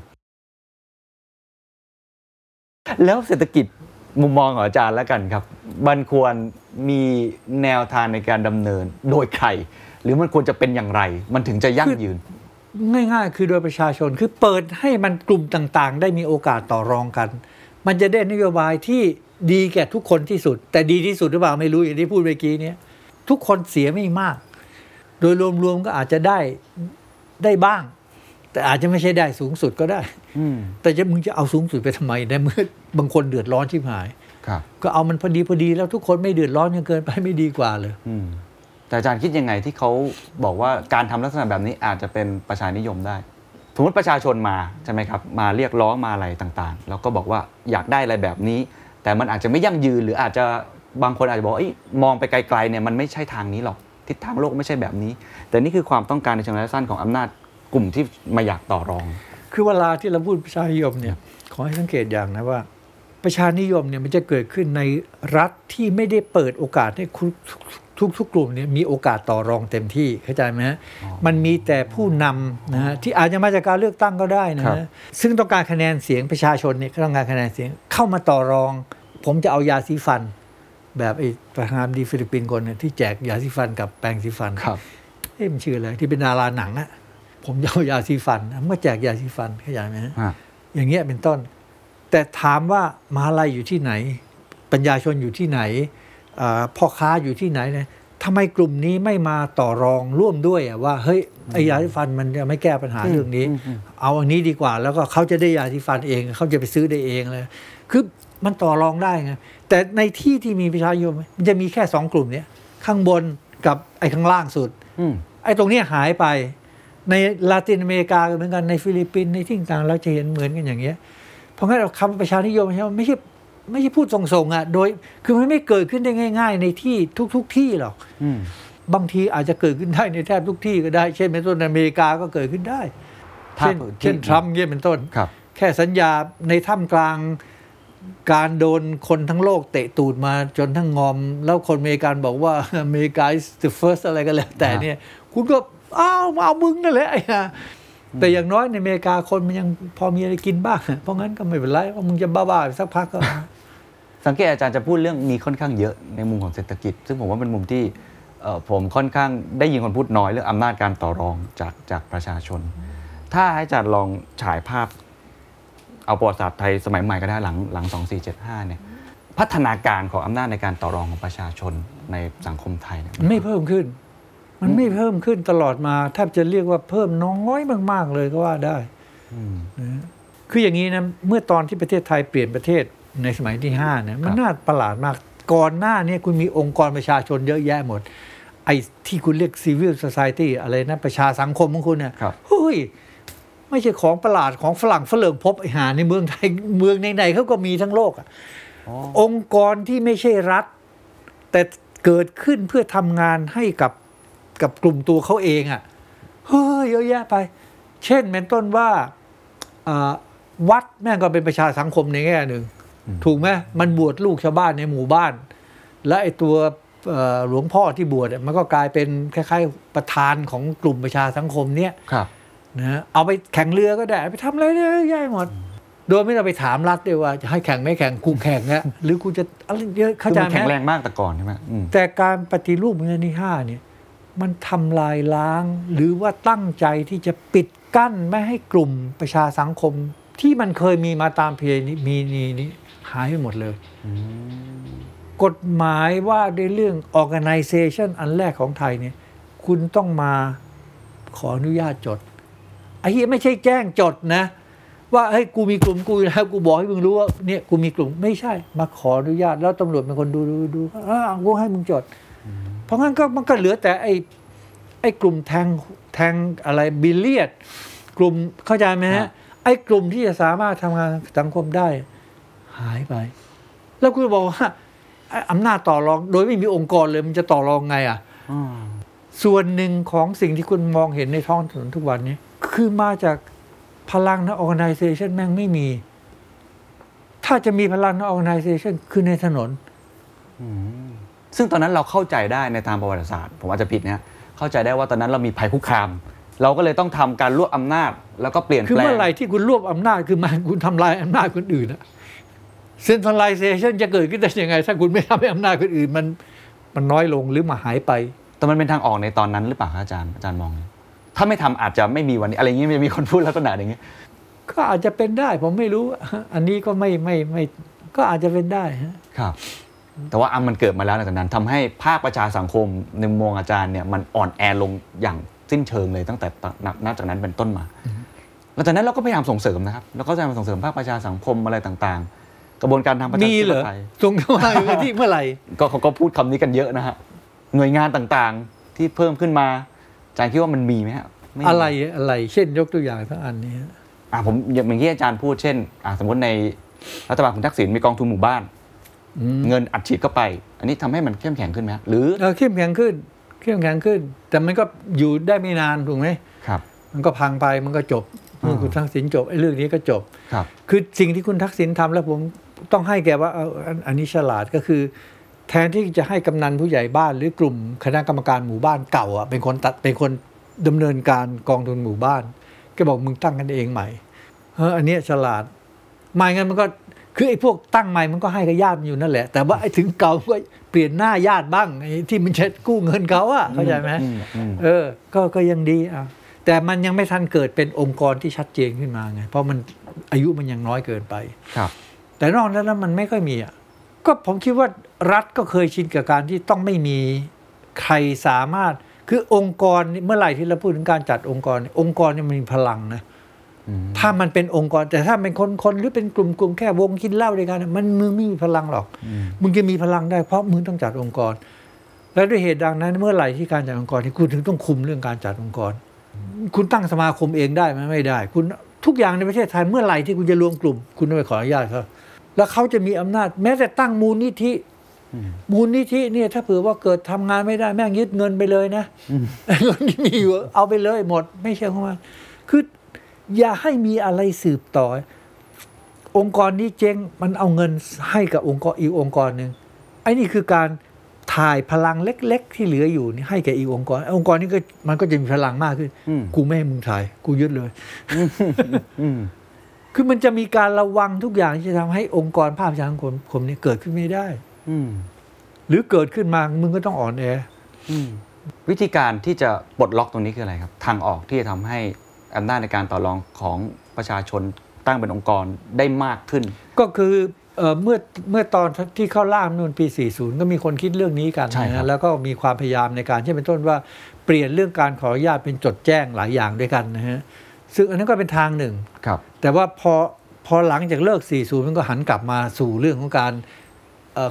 แล้วเศรษฐกิจมุมมองของอาจารย์แล้วกันครับ มันควรมีแนวทางในการดำเนินโดยใคร หรือมันควรจะเป็นอย่างไร มันถึงจะยั่งยืน ง่ายๆ คือโดยประชาชนคือเปิดให้มันกลุ่มต่างๆ ได้มีโอกาสต่อรองกัน มันจะได้นโยบายที่ดีแก่ทุกคนที่สุด แต่ดีที่สุดหรือเปล่าไม่รู้อย่างที่พูดเมื่อกี้เนี้ย ทุกคนเสียไม่มาก โดยรวมๆก็อาจจะได้ได้บ้าง แต่อาจจะไม่ใช่ได้สูงสุดก็ได้อืมแต่จะมึงจะเอาสูงสุดไปทำไมในเมื่อบางคนเดือดร้อนชิบหายครับก็เอามันพอดีพอดีแล้วทุกคนไม่เดือดร้อนจนเกินไปไม่ดีกว่าเลยอืมแต่อาจารย์คิดยังไงที่เขาบอกว่าการทำลักษณะแบบนี้อาจจะเป็นประชานิยมได้ สมมติประชาชนมาใช่ไหมครับ มาเรียกร้องมาอะไรต่างๆ แล้วก็บอกว่าอยากได้อะไรแบบนี้ แต่มันอาจจะไม่ยั่งยืนหรืออาจจะ บางคนอาจจะบอกว่าเอ้ยมองไปไกลๆเนี่ยมันไม่ใช่ทางนี้หรอกทิศทางโลกไม่ใช่แบบนี้ แต่นี่คือความต้องการในเชิงระยะสั้นของอำนาจกลุ่มที่มาอยากต่อรอง คือเวลาที่เราพูดประชานิยมเนี่ยขอให้สังเกตอย่างนะว่า ประชานิยมเนี่ยมันจะเกิดขึ้นในรัฐที่ไม่ได้เปิดโอกาสให้ทุกทุกทุกกลุ่มเนี่ยมีโอกาสต่อรองเต็มที่เข้าใจไหมฮะมันมีแต่ผู้นำนะฮะที่อาจจะมาจากการเลือกตั้งก็ได้นะฮะครับซึ่งต้องการคะแนนเสียงประชาชนเนี่ยก็ต้องการคะแนนเสียงเข้ามาต่อรอง ผมจะเอายาสีฟัน แบบไอ้ประธานาธิบดีฟิลิปปินส์คนเนี่ยที่แจกยาสีฟันกับแปรงสีฟันครับเอ๊ะมันชื่ออะไรที่เป็นดาราหนังอะผมจะเอายาสีฟันเมื่อแจกยาสีฟันเข้าใจไหมฮะฮะอย่างเงี้ยเป็นต้น แต่ถามว่ามหาลัยอยู่ที่ไหน ปัญญาชนอยู่ที่ไหนอ่าพ่อค้าอยู่ที่ไหนเนี่ยทำไมกลุ่มนี้ไม่มาต่อรองร่วมด้วยอะว่าเฮ้ยไอ้ยาสีฟันมันจะไม่แก้ปัญหาเรื่องนี้ เอาอันนี้ดีกว่า แล้วก็เขาจะได้ยาสีฟันเองเขาจะไปซื้อได้เองเลยคือ มันต่อรองได้ไงแต่ในที่ที่มีประชาชนมันจะมีแค่สองกลุ่มเนี้ยข้างบนกับไอ้ข้างล่างสุดอืมไอ้ตรงเนี้ยหายไป ในลาตินอเมริกาก็เหมือนกันในฟิลิปปินส์ในที่ต่างๆเราจะเห็นเหมือนกันอย่างเงี้ย เพราะงั้นเราคำว่าประชานิยมไม่ใช่ไม่ใช่ไม่ใช่พูดส่งๆอะโดยคือมันไม่เกิดขึ้นได้ง่าย ๆ ในที่ทุกๆที่หรอกอืมบางทีอาจจะเกิดขึ้นได้ในแทบทุกที่ก็ได้ เช่นเป็นต้นในอเมริกาก็เกิดขึ้นได้ถ้าเช่นพื้นที่เช่นทรัมป์เงี้ยเป็นต้นครับแค่สัญญาในท่ามกลาง การโดนคนทั้งโลกเตะตูดมาจนทั้งงอม แล้วคนอเมริกันบอกว่าอเมริกา is the first อะไรก็แล้วแต่เนี่ย คุณก็อ้าวมาเอามึงนั่นแหละไอ้ห่าแต่อย่างน้อยในอเมริกาคนมันยังพอมีอะไรกินบ้าง เพราะงั้นก็ไม่เป็นไรว่ามึงจะบ้าๆไปสักพักก็ สังเกตอาจารย์จะพูดเรื่องนี้ค่อนข้างเยอะในมุมของเศรษฐกิจ ซึ่งผมว่าเป็นมุมที่เอ่อผมค่อนข้างได้ยินคนพูดน้อยเรื่องอำนาจการต่อรองจากจากประชาชน ถ้าให้อาจารย์ลองฉายภาพ เอาประวัติศาสตร์ไทยสมัยใหม่ก็ได้หลังหลัง 2475 เนี่ยพัฒนาการของอำนาจในการต่อรองของประชาชนในสังคมไทยเนี่ยมันไม่เพิ่มขึ้น มันไม่เพิ่มขึ้นตลอดมาแทบจะเรียกว่าเพิ่มน้อยมาก ๆ เลยก็ว่าได้อืมคืออย่างนี้นะเมื่อตอนที่ประเทศไทยเปลี่ยนประเทศในสมัยที่ห้าเนี่ยมันน่าประหลาดมากก่อนหน้านี้คุณมีองค์กรประชาชนเยอะแยะหมด ไอ้ที่คุณเรียก civil society อะไรนะ ประชาสังคมของคุณเนี่ยครับเฮ้ย ไม่ใช่ของประหลาดของฝรั่งฝรั่งพบไอ้หาในเมืองไทยเมืองไหนๆเขาก็มีทั้งโลกอะองค์กรที่ไม่ใช่รัฐ แต่เกิดขึ้นเพื่อทำงานให้กับกับกลุ่มตัวเขาเองอะ่ะเฮ้ยเยอะแยะไป เช่นเป็นต้นว่าอ่าวัดแม่งก็เป็นประชาสังคมในแง่หนึ่ง ถูกไหมมันบวชลูกชาวบ้านในหมู่บ้าน และไอ้ตัวเอ่อหลวงพ่อที่บวชอะมันก็กลายเป็นคล้ายๆประธานของกลุ่มประชาสังคมเนี้ยครับ นะฮะเอาไปแข่งเรือก็ได้ ไปทำอะไรได้เยอะแย่หมด โดยไม่ต้องไปถามรัฐด้วยว่าจะให้แข่งไม่แข่งกูแข่งอะหรือกูจะอะไรเยอะเข้าคือใจมันไหมแข็งแรงมากแต่ก่อนใช่ไหมอืมแต่การปฏิรูปเมืองที่ห้าเนี่ยมันทำลายล้าง หรือว่าตั้งใจที่จะปิดกั้นไม่ให้กลุ่มประชาสังคม ที่มันเคยมีมาตามเพณีมีนีนี้หายไปหมดเลยกฎหมายว่าด้วยเรื่อง organization อันแรกของไทยเนี่ย คุณต้องมาขออนุญาตจด ไอ้เหี้ยไม่ใช่แจ้งจดนะ ว่าเฮ้ยกูมีกลุ่มกูอยู่แล้วกูบอกให้มึงรู้ว่าเนี่ยกูมีกลุ่มไม่ใช่ มาขออนุญาตแล้วตำรวจเป็นคนดูดูดูอ่ากูให้มึงจด เพราะงั้นก็มันก็เหลือแต่ไอ้ไอ้กลุ่มแทงแทงอะไรบิลเลียด กลุ่มเข้าใจไหมฮะไอ้กลุ่มที่จะสามารถทำงานสังคมได้ หายไป แล้วคุณบอกว่าไอ้อำนาจต่อรอง โดยไม่มีองค์กรเลยมันจะต่อรองไงอะส่วนหนึ่งของสิ่งที่คุณมองเห็นในท้องถนนทุกวันนี้ คือมาจากพลังนะ organization แม่งไม่มี ถ้าจะมีพลังนะ organization คือในถนน ซึ่งตอนนั้นเราเข้าใจได้ในทางประวัติศาสตร์ ผมอาจจะผิดนะเข้าใจได้ว่าตอนนั้นเรามีภัยคุกคาม เราก็เลยต้องทำการรวบอำนาจ แล้วก็เปลี่ยนคือแปลงเมื่อไหร่ที่คุณรวบอำนาจคือมันคุณทำลายอำนาจคนอื่นอะ centralization จะเกิดขึ้นได้ยังไง ถ้าคุณไม่ทำให้อำนาจคนอื่นมันมันน้อยลงหรือมาหายไป แต่มันเป็นทางออกในตอนนั้นหรือเปล่าครับอาจารย์อาจารย์มองไง ถ้าไม่ทำอาจจะไม่มีวันนี้อะไรอย่างนี้มีคนพูดลักษณะอย่างนี้ก็อาจจะเป็นได้ ผมไม่รู้ อันนี้ก็ไม่ไม่ไม่ก็อาจจะเป็นได้ฮะครับ แต่ว่าอะมันเกิดมาแล้วหลังจากนั้นทำให้ภาคประชาสังคมในมุมมองอาจารย์เนี่ยมันอ่อนแอลงอย่างสิ้นเชิงเลยตั้งแต่นับนับจากนั้นเป็นต้นมาหลังจากนั้นเราก็พยายามส่งเสริมนะครับเราก็พยายามส่งเสริมภาคประชาสังคมอะไรต่าง ๆ กระบวนการทางประชามีธิเหรปอไตยตรงมาที่เมื่อไหร่ก็เขาก็พูดคำนี้กันเยอะนะฮะหน่วยงานต่างๆ ที่เพิ่มขึ้นมา อาจารย์คิดว่ามันมีไหมฮะม่มีอะไรอะไร เช่นยกตัวอย่างทั้งอันนี้อะผมอย่างที่อาจารย์พูดเช่นอะสมมติในรัฐบาลคุณทักษิณมีกองทุนหมู่บ้าน อืมเงินอัดฉีดเข้าไป อันนี้ทำให้มันเข้มแข็งขึ้นไหมฮะหรือเออเข้มแข็งขึ้นเข้มแข็งขึ้น แต่มันก็อยู่ได้ไม่นานถูกไหมครับ มันก็พังไปมันก็จบเมื่อคุณทักษิณจบไอ้เรื่องนี้ก็จบ ครับ คือสิ่งที่คุณทักษิณทำแล้วผมต้องให้แกว่าเอาอันอันนี้ฉลาดก็คือ แทนที่จะให้กำนันผู้ใหญ่บ้านหรือกลุ่มคณะกรรมการหมู่บ้านเก่าอะเป็นคนตัดเป็นคนดำเนินการกองทุนหมู่บ้านแกบอกมึงตั้งกันเองใหม่เอออันเนี้ยฉลาดไม่งั้นมันก็คือไอ้พวกตั้งใหม่มันก็ให้กับญาติมันอยู่นั่นแหละ แต่ว่าไอ้ถึงเก่าก็เปลี่ยนหน้าญาติบ้างไอ้ที่มันจะกู้เงินเขาอะเข้าใจไหมอืมอืมเออ ก็ก็ยังดีอะแต่มันยังไม่ทันเกิดเป็นองค์กรที่ชัดเจนขึ้นมาไง เพราะมันอายุมันยังน้อยเกินไปครับ แต่นอกจากนั้นมันไม่ค่อยมีอะก็ผมคิดว่า รัฐก็เคยชินกับการที่ต้องไม่มีใครสามารถคือองค์กรเมื่อไหร่ที่เราพูดถึงการจัดองค์กร องค์กรเนี่ยมันมีพลังนะถ้ามันเป็นองค์กร แต่ถ้าเป็นคนคนหรือเป็นกลุ่มกลุ่มแค่วงกินเหล้าด้วยกันเนี่ยมันมึงไม่มีพลังหรอก มึงจะมีพลังได้เพราะมึงต้องจัดองค์กร และด้วยเหตุดังนั้นเมื่อไหร่ที่การจัดองค์กรที่คุณถึงต้องคุมเรื่องการจัดองค์กร คุณตั้งสมาคมเองได้ไหมไม่ได้ คุณทุกอย่างในประเทศไทยเมื่อไหร่ที่คุณจะรวมกลุ่ม คุณต้องไปขออนุญาตเขาแล้วเขาจะมีอำนาจ แม้แต่ตั้งมูลนิธิ มูลนิธิเนี่ยถ้าเผื่อว่าเกิดทำงานไม่ได้แม่งยึดเงินไปเลยนะเงินที่มีอยู่เอาไปเลยหมด ไม่ใช่ของมันคืออย่าให้มีอะไรสืบต่อ องค์กรนี้เจ๊งมันเอาเงินให้กับองค์กรอีกองค์กรหนึ่งไอ้นี่คือการถ่ายพลังเล็ก ๆ ที่เหลืออยู่นี่ให้แก่อีกองค์กรไอ้องค์กรนี้ก็มันก็จะมีพลังมากขึ้นอืมกูไม่ให้มึงถ่าย กูยึดเลยอืมคือมันจะมีการระวังทุกอย่างที่จะทำให้องค์กรภาพประชาสังคมผมเนี่ยเกิดขึ้นไม่ได้อืม หรือเกิดขึ้นมามึงก็ต้องอ่อนแออืมวิธีการที่จะปลดล็อกตรงนี้คืออะไรครับ ทางออกที่จะทำให้อำนาจในการต่อรองของประชาชนตั้งเป็นองค์กรได้มากขึ้น ก็คือเอ่อเมื่อเมื่อตอนที่เข้าร่างรัฐธรรมนูนปี 40 ก็มีคนคิดเรื่องนี้กันใช่ครับนะแล้วก็มีความพยายามในการเช่นเป็นต้นว่าเปลี่ยนเรื่องการขออนุญาตเป็นจดแจ้งหลายอย่างด้วยกันนะฮะซึ่งอันนั้นก็เป็นทางหนึ่งครับ แต่ว่าพอพอหลังจากเลิก 40 มันก็หันกลับมาสู่เรื่องของการเอ่อ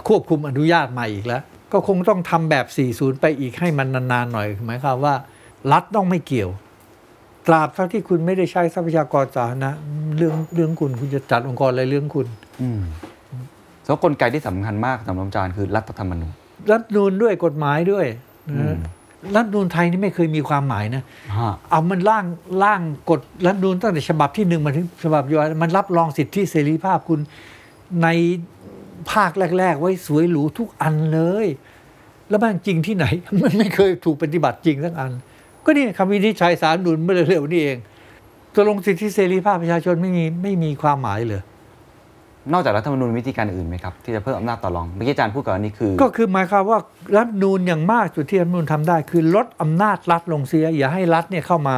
ควบคุมอนุญาตใหม่อีกแล้ว ก็คงต้องทำแบบ 40 ไปอีกให้มันนานๆหน่อยหมายความว่า รัฐต้องไม่เกี่ยว ตราบเท่าที่คุณไม่ได้ใช้ทรัพยากรสาธารณะเรื่องเรื่องคุณคุณจะจัดองค์กรอะไรเรื่องคุณอืมเพราะกลไกที่สำคัญมากสำหรับอาจารย์คือรัฐธรรมนูญรัฐธรรมนูนด้วยกฎหมายด้วยนะรัฐธรรมนูนไทยนี่ไม่เคยมีความหมายนะฮะเอามันร่างร่างกฎรัฐธรรมนูนตั้งแต่ฉบับที่หนึ่งมาถึงฉบับปัจจุบันมันรับรองสิทธิเสรีภาพคุณใน ภาคแรก ๆ ไว้สวยหรูทุกอันเลย แล้วมันจริงที่ไหน มันไม่เคยถูกปฏิบัติจริงสักอัน ก็นี่คำวินิจฉัยสารรัฐธรรมนุนเมื่อเร็วๆนี้เองตกลงสิทธิเสรีภาพประชาชนไม่มีไม่มีความหมายเลยนอกจากรัฐธรรมนูญมีวิธีการอื่นไหมครับ ที่จะเพิ่มอำนาจต่อรองเมื่อกี้อาจารย์พูดก่อนอันนี้คือ ก็คือหมายความว่ารัฐธรรมนูนอย่างมากจุดที่รัฐธรรมนูนทำได้ คือลดอำนาจรัฐลงเสีย อย่าให้รัฐเนี่ยเข้ามา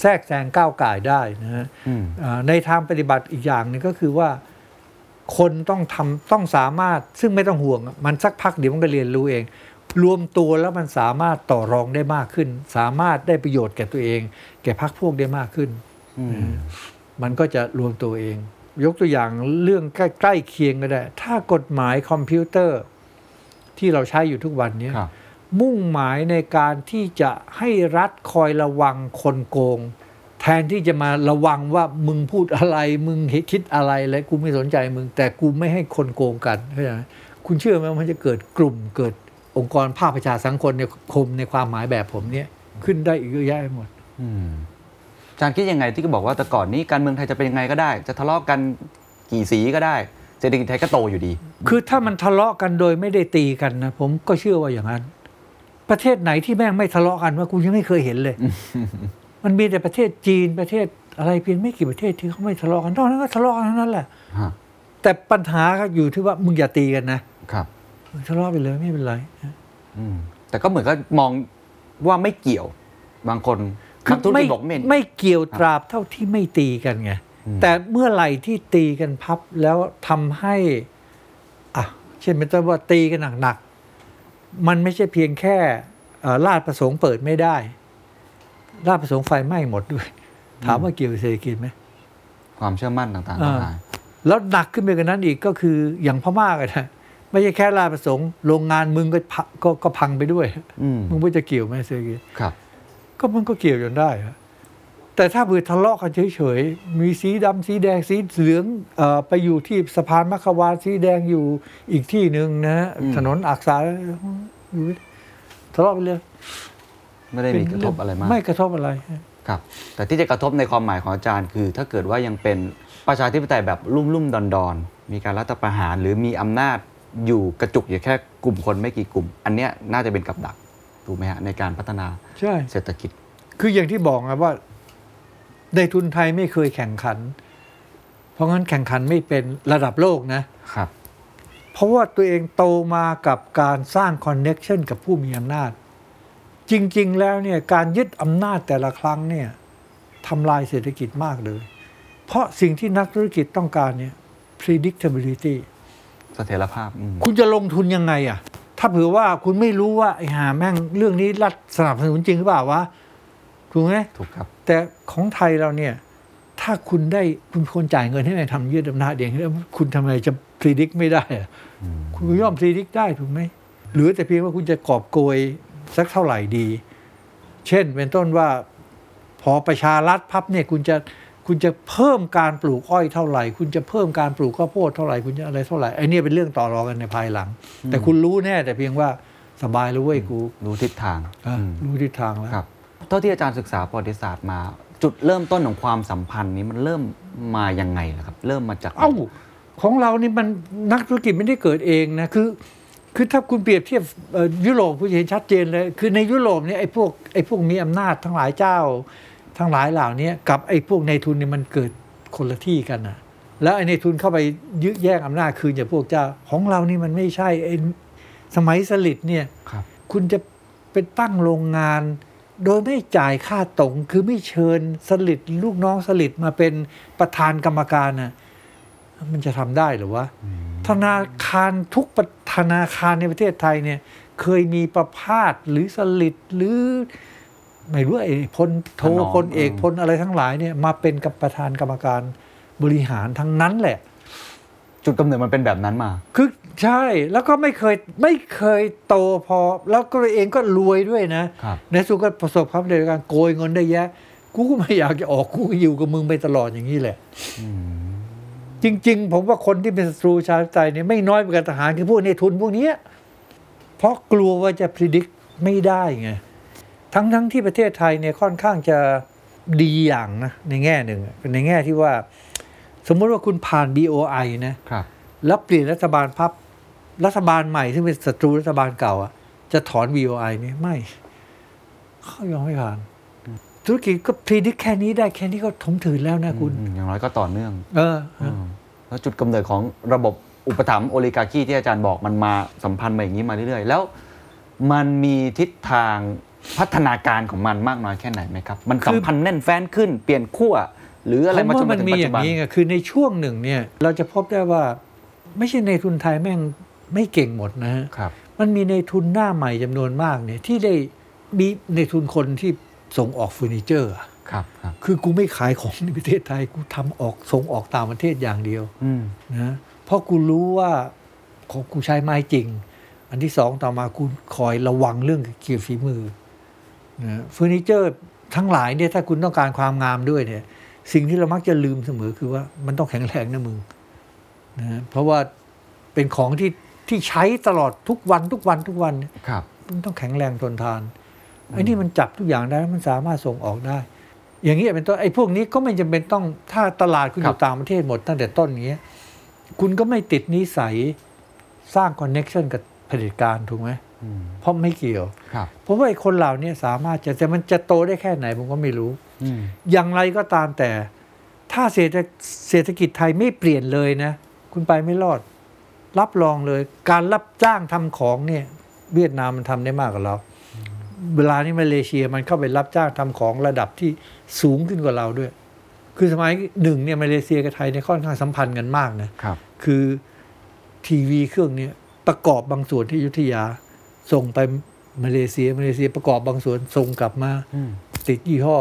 แทรกแซงก้าวไก่ายได้นะฮะอืมอ่าในทางปฏิบัติอีกอย่างหนึงก็คือว่า คนต้องทำต้องสามารถซึ่งไม่ต้องห่วง มันสักพักเดี๋ยวมันก็เรียนรู้เอง รวมตัวแล้วมันสามารถต่อรองได้มากขึ้น สามารถได้ประโยชน์แก่ตัวเอง แก่พรรคพวกได้มากขึ้นอืมมันก็จะรวมตัวเอง ยกตัวอย่างเรื่องใกล้ๆเคียงก็ได้ ถ้ากฎหมายคอมพิวเตอร์ ที่เราใช้อยู่ทุกวันเนี้ยครับมุ่งหมายในการที่จะให้รัฐคอยระวังคนโกง แทนที่จะมาระวังว่ามึงพูดอะไร มึงคิดอะไรแล้วกูไม่สนใจมึง แต่กูไม่ให้คนโกงกันเข้าใจไหมคุณเชื่อไหมว่ามันจะเกิดกลุ่มเกิดองค์กรภาคประชาสังคมในคมในความหมายแบบผมเนี้ยขึ้นได้อีกเยอะแยะไปหมดอืมอาจารย์คิดยังไงที่ก็บอกว่าแต่ก่อนนี้การเมืองไทยจะเป็นยังไงก็ได้ จะทะเลาะกันกี่สีก็ได้เศรษฐกิจไทยก็โตอยู่ดี คือถ้ามันทะเลาะกันโดยไม่ได้ตีกันนะผมก็เชื่อว่าอย่างนั้น ประเทศไหนที่แม่งไม่ทะเลาะกันว่ากูยังไม่เคยเห็นเลย มันมีแต่ประเทศจีนประเทศอะไรเพียงไม่กี่ประเทศที่เขาไม่ทะเลาะกันนอกนั้นก็ทะเลาะกันทั้งนั้นแหละฮะแต่ปัญหาก็อยู่ที่ว่ามึงอย่าตีกันนะครับทะเลาะไปเลยไม่เป็นไรอืมแต่ก็เหมือนก็มองว่าไม่เกี่ยวบางคนนักธุรกิจบอกไม่ไม่เกี่ยวตราบเท่าที่ไม่ตีกันไงแต่เมื่อไหร่ที่ตีกันพับแล้วทำให้อะเช่นเป็นต้นว่าตีกันหนักๆมันไม่ใช่เพียงแค่เอ่อลาดประสงค์เปิดไม่ได้ ลาดประสงค์ไฟไหม้หมดด้วย ถามว่าเกี่ยวกับเศรษฐกิจไหมความเชื่อมั่นต่างๆอ่าก็หายแล้วหนักขึ้นไปกว่านั้นอีกก็คืออย่างพม่ากันนะไม่ใช่แค่ลาดประสงค์โรงงานมึงก็พังก็ก็พังไปด้วยอืมมึงไม่จะเกี่ยวไหมเศรษฐกิจครับ ก็มันก็เกี่ยวจนได้อะแต่ถ้าเบื่อทะเลาะกันเฉยๆ มีสีดำสีแดงสีเหลืองเออไปอยู่ที่สะพานมัคควานสีแดงอยู่อีกที่หนึ่งนะฮะอืมถนนอักษาอยู่ทะเลาะไปเลย ไม่ได้มีกระทบอะไรมาก ไม่กระทบอะไรครับ แต่ที่จะกระทบในความหมายของอาจารย์คือ ถ้าเกิดว่ายังเป็นประชาธิปไตยแบบลุ่มลุ่มดอนดอนๆมีการรัฐประหารหรือมีอำนาจอยู่กระจุกอยู่แค่กลุ่มคนไม่กี่กลุ่ม อันเนี้ยน่าจะเป็นกับดักถูกไหมฮะในการพัฒนาใช่เศรษฐกิจ คืออย่างที่บอกนะว่าในทุนไทยไม่เคยแข่งขัน เพราะงั้นแข่งขันไม่เป็นระดับโลกนะครับ เพราะว่าตัวเองโตมากับการสร้าง connection กับผู้มีอำนาจจ ริง ๆ แล้วเนี่ยการยึดอำนาจแต่ละครั้งเนี่ยทำลายเศรษฐกิจมากเลย เพราะสิ่งที่นักธุรกิจต้องการเนี่ย predictability เสถียรภาพอืมคุณจะลงทุนยังไงอะ ถ้าเผื่อว่าคุณไม่รู้ว่าไอ้ห่าแม่งเรื่องนี้รัฐสนับสนุนจริงหรือเปล่าวะ ถูกไหมถูกครับ แต่ของไทยเราเนี่ย ถ้าคุณได้คุณเป็นคนจ่ายเงินให้มันทำยืดอำนาจเองแล้วคุณทำไมจะพ r e ดิกไม่ได้อะคุณก็ย่อมพ r e ดิกได้ถูกไหมหรือแต่เพียงว่าคุณจะกอบโกย สักเท่าไหร่ดี เช่นเป็นต้นว่าพอประชารัฐพับเนี่ยคุณจะคุณจะเพิ่มการปลูกอ้อยเท่าไหร่ คุณจะเพิ่มการปลูกข้าวโพดเท่าไหร่คุณจะอะไรเท่าไหร่ไอ้เนี่ยเป็นเรื่องต่อรองกันในภายหลัง แต่คุณรู้แน่แต่เพียงว่าสบายแล้วเว้ยกูรู้ทิศทางอะอืมรู้ทิศทางแล้วครับเท่าที่อาจารย์ศึกษาประวัติศาสตร์มา จุดเริ่มต้นของความสัมพันธ์นี้มันเริ่มมายังไงล่ะครับ เริ่มมาจากไหนเอ้าของเรานี่มันนักธุรกิจไม่ได้เกิดเองนะคือ คือถ้าคุณเปรียบเทียบเอ่อยุโรปคุณจะเห็นชัดเจนเลย คือในยุโรปเนี่ยไอ้พวกไอ้พวกมีอำนาจทั้งหลายเจ้า ทั้งหลายเหล่านี้กับไอ้พวกในทุนเนี่ยมันเกิดคนละที่กันนะแล้วไอ้ในทุนเข้าไปยึดแย่งอำนาจคืนจากพวกเจ้าของเรานี่มันไม่ใช่ไอ้สมัยสลิดเนี่ยครับคุณจะเป็นตั้งโรงงาน โดยไม่จ่ายค่าตรงคือไม่เชิญสลิดลูกน้องสลิดมาเป็นประธานกรรมการน่ะมันจะทำได้หรือวะธนาคารทุกประ ธนาคารในประเทศไทยเนี่ยเคยมีประพาสหรือสลิดหรือ ไม่รู้ไอ้พลโทถนอมพลเอกเออพลอะไรทั้งหลายเนี่ยมาเป็นกับประธานกรรมการบริหารทั้งนั้นแหละ จุดกำเนิดมันเป็นแบบนั้นมา คือใช่แล้วก็ไม่เคยไม่เคยโตพอ แล้วก็ตัวเองก็รวยด้วยนะครับในสุดก็ประสบความสำเร็จในการโกยเงินได้แยะ กูก็ไม่อยากจะออกกูก็อยู่กับมึงไปตลอดอย่างนี้แหละ จริง ๆ ผมว่าคนที่เป็นศัตรูชาติไทยเนี่ยไม่น้อยไปกว่าทหารคือพวกในทุนพวกเนี้ยเพราะกลัวว่าจะพิจิตรไม่ได้ไงทั้งๆที่ประเทศไทยเนี่ยค่อนข้างจะดีอย่างนะในแง่หนึ่งเป็นในแง่ที่ว่า สมมติว่าคุณผ่าน BOI นะครับแล้วเปลี่ยนรัฐบาลพับรัฐบาลใหม่ซึ่งเป็นศัตรูรัฐบาลเก่าอะจะถอน BOI นี่ไม่เขายอมไม่ผ่าน ธุรกิจก็พรีดิกแค่นี้ได้แค่นี้ก็ถมถืนแล้วนะคุณอืมอย่างน้อยก็ต่อเนื่อง เอออืมแล้วจุดกำเนิดของระบบอุปถัมภ์โอลิการคีที่อาจารย์บอกมันมาสัมพันธ์มาอย่างนี้มาเรื่อยๆ แล้วมันมีทิศทางพัฒนาการของมันมากน้อยแค่ไหนไหมครับ มันสัมพันธ์แน่นแฟ้นขึ้นเปลี่ยนขั้วหรืออะไรผมมาจนว่ามามันถึงมีปัจอจุย่างบันนี้ไงคือในช่วงหนึ่งเนี่ยเราจะพบได้ว่าไม่ใช่ในทุนไทยแม่งไม่เก่งหมดนะฮะครับมันมีในทุนหน้าใหม่จำนวนมากเนี่ยที่ได้มีในทุนคนที่ ส่งออกเฟอร์นิเจอร์อะครับครับคือกูไม่ขายของในประเทศไทยกูทำออกส่งออกต่างประเทศอย่างเดียวอืมนะเพราะกูรู้ว่าของกูใช้ไม้จริง อันที่สองต่อมากูคอยระวังเรื่องเกี่ยวฝีมือนะเฟอร์นิเจอร์ทั้งหลายเนี่ยถ้าคุณต้องการความงามด้วยเนี่ย สิ่งที่เรามักจะลืมเสมอคือว่ามันต้องแข็งแรงนะมึงนะเพราะว่าเป็นของที่ที่ใช้ตลอดทุกวันทุกวันทุกวันเนี่ยครับมันต้องแข็งแรงทนทาน ไอ้นี่มันจับทุกอย่างได้มันสามารถส่งออกได้ อย่างนี้ยเป็นต้นไอ้พวกนี้ก็ไม่จำเป็นต้องถ้าตลาดคุณอยู่ครับต่างประเทศหมดตั้งแต่ต้นอย่างเงี้ยคุณก็ไม่ติดนิสัยสร้าง connection กับเผด็จการถูกไหมอืมเพราะไม่เกี่ยวครับเพราะว่าไอ้คนเหล่านี้สามารถจะแต่มันจะโตได้แค่ไหนผมก็ไม่รู้อืมอย่างไรก็ตามแต่ ถ้าเศรษฐเศรษฐกิจไทยไม่เปลี่ยนเลยนะ คุณไปไม่รอด รับรองเลย การรับจ้างทำของเนี่ย เวียดนามมันทำได้มากกว่าเรา เวลานี้มาเลเซียมันเข้าไปรับจ้างทำของระดับที่สูงขึ้นกว่าเราด้วย คือสมัยหนึ่งเนี่ยมาเลเซียกับไทยเนี่ยค่อนข้างสัมพันธ์กันมากนะครับ คือทีวีเครื่องเนี้ยประกอบบางส่วนที่อยุธยา ส่งไปมาเลเซียมาเลเซียประกอบบางส่วนส่งกลับมาอืมติดยี่ห้อ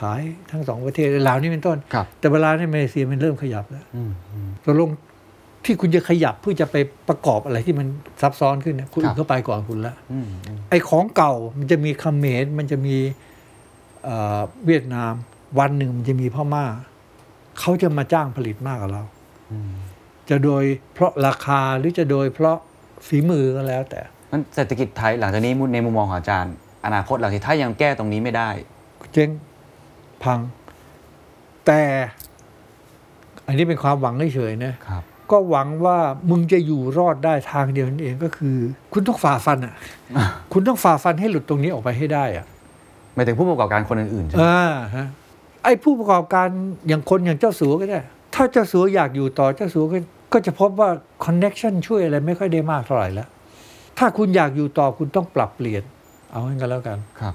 ขายทั้งสองประเทศลาวนี่เป็นต้นครับแต่เวลาในมาเลเซียมันเริ่มขยับแล้วอืมอืมตกลง ที่คุณจะขยับเพื่อจะไปประกอบอะไรที่มันซับซ้อนขึ้นเนี่ยคุณครับอื่นเข้าไปก่อนคุณละอืมอืมไอ้ของเก่ามันจะมีเขมรมันจะมีเอ่อเวียดนาม วันหนึ่งมันจะมีพม่าเขาจะมาจ้างผลิตมากกว่าเราอืมจะโดยเพราะราคาหรือจะโดยเพราะฝีมือก็แล้ว แต่งั้นเศรษฐกิจไทยหลังจากนี้ในมุมมองของอาจารย์ อนาคตหลังจากถ้ายังแก้ตรงนี้ไม่ได้เจ๊งพัง แต่ อันนี้เป็นความหวังเฉยๆนะครับ ก็หวังว่ามึงจะอยู่รอดได้ทางเดียวนั่นเองก็คือ คุณต้องฝ่าฟันอะ คุณต้องฝ่าฟันให้หลุดตรงนี้ออกไปให้ได้อะหมายถึงผู้ประกอบการคนอื่นๆใช่ไหมอ่าฮะไอ้ผู้ประกอบการอย่างคนอย่างเจ้าสัวก็ได้ ถ้าเจ้าสัวอยากอยู่ต่อเจ้าสัวก็ก็จะพบว่าคอนเน็ชันช่วยอะไรไม่ค่อยได้มากเท่าไหร่แล้ว ถ้าคุณอยากอยู่ต่อคุณต้องปรับเปลี่ยน เอางั้นกันแล้วกันครับ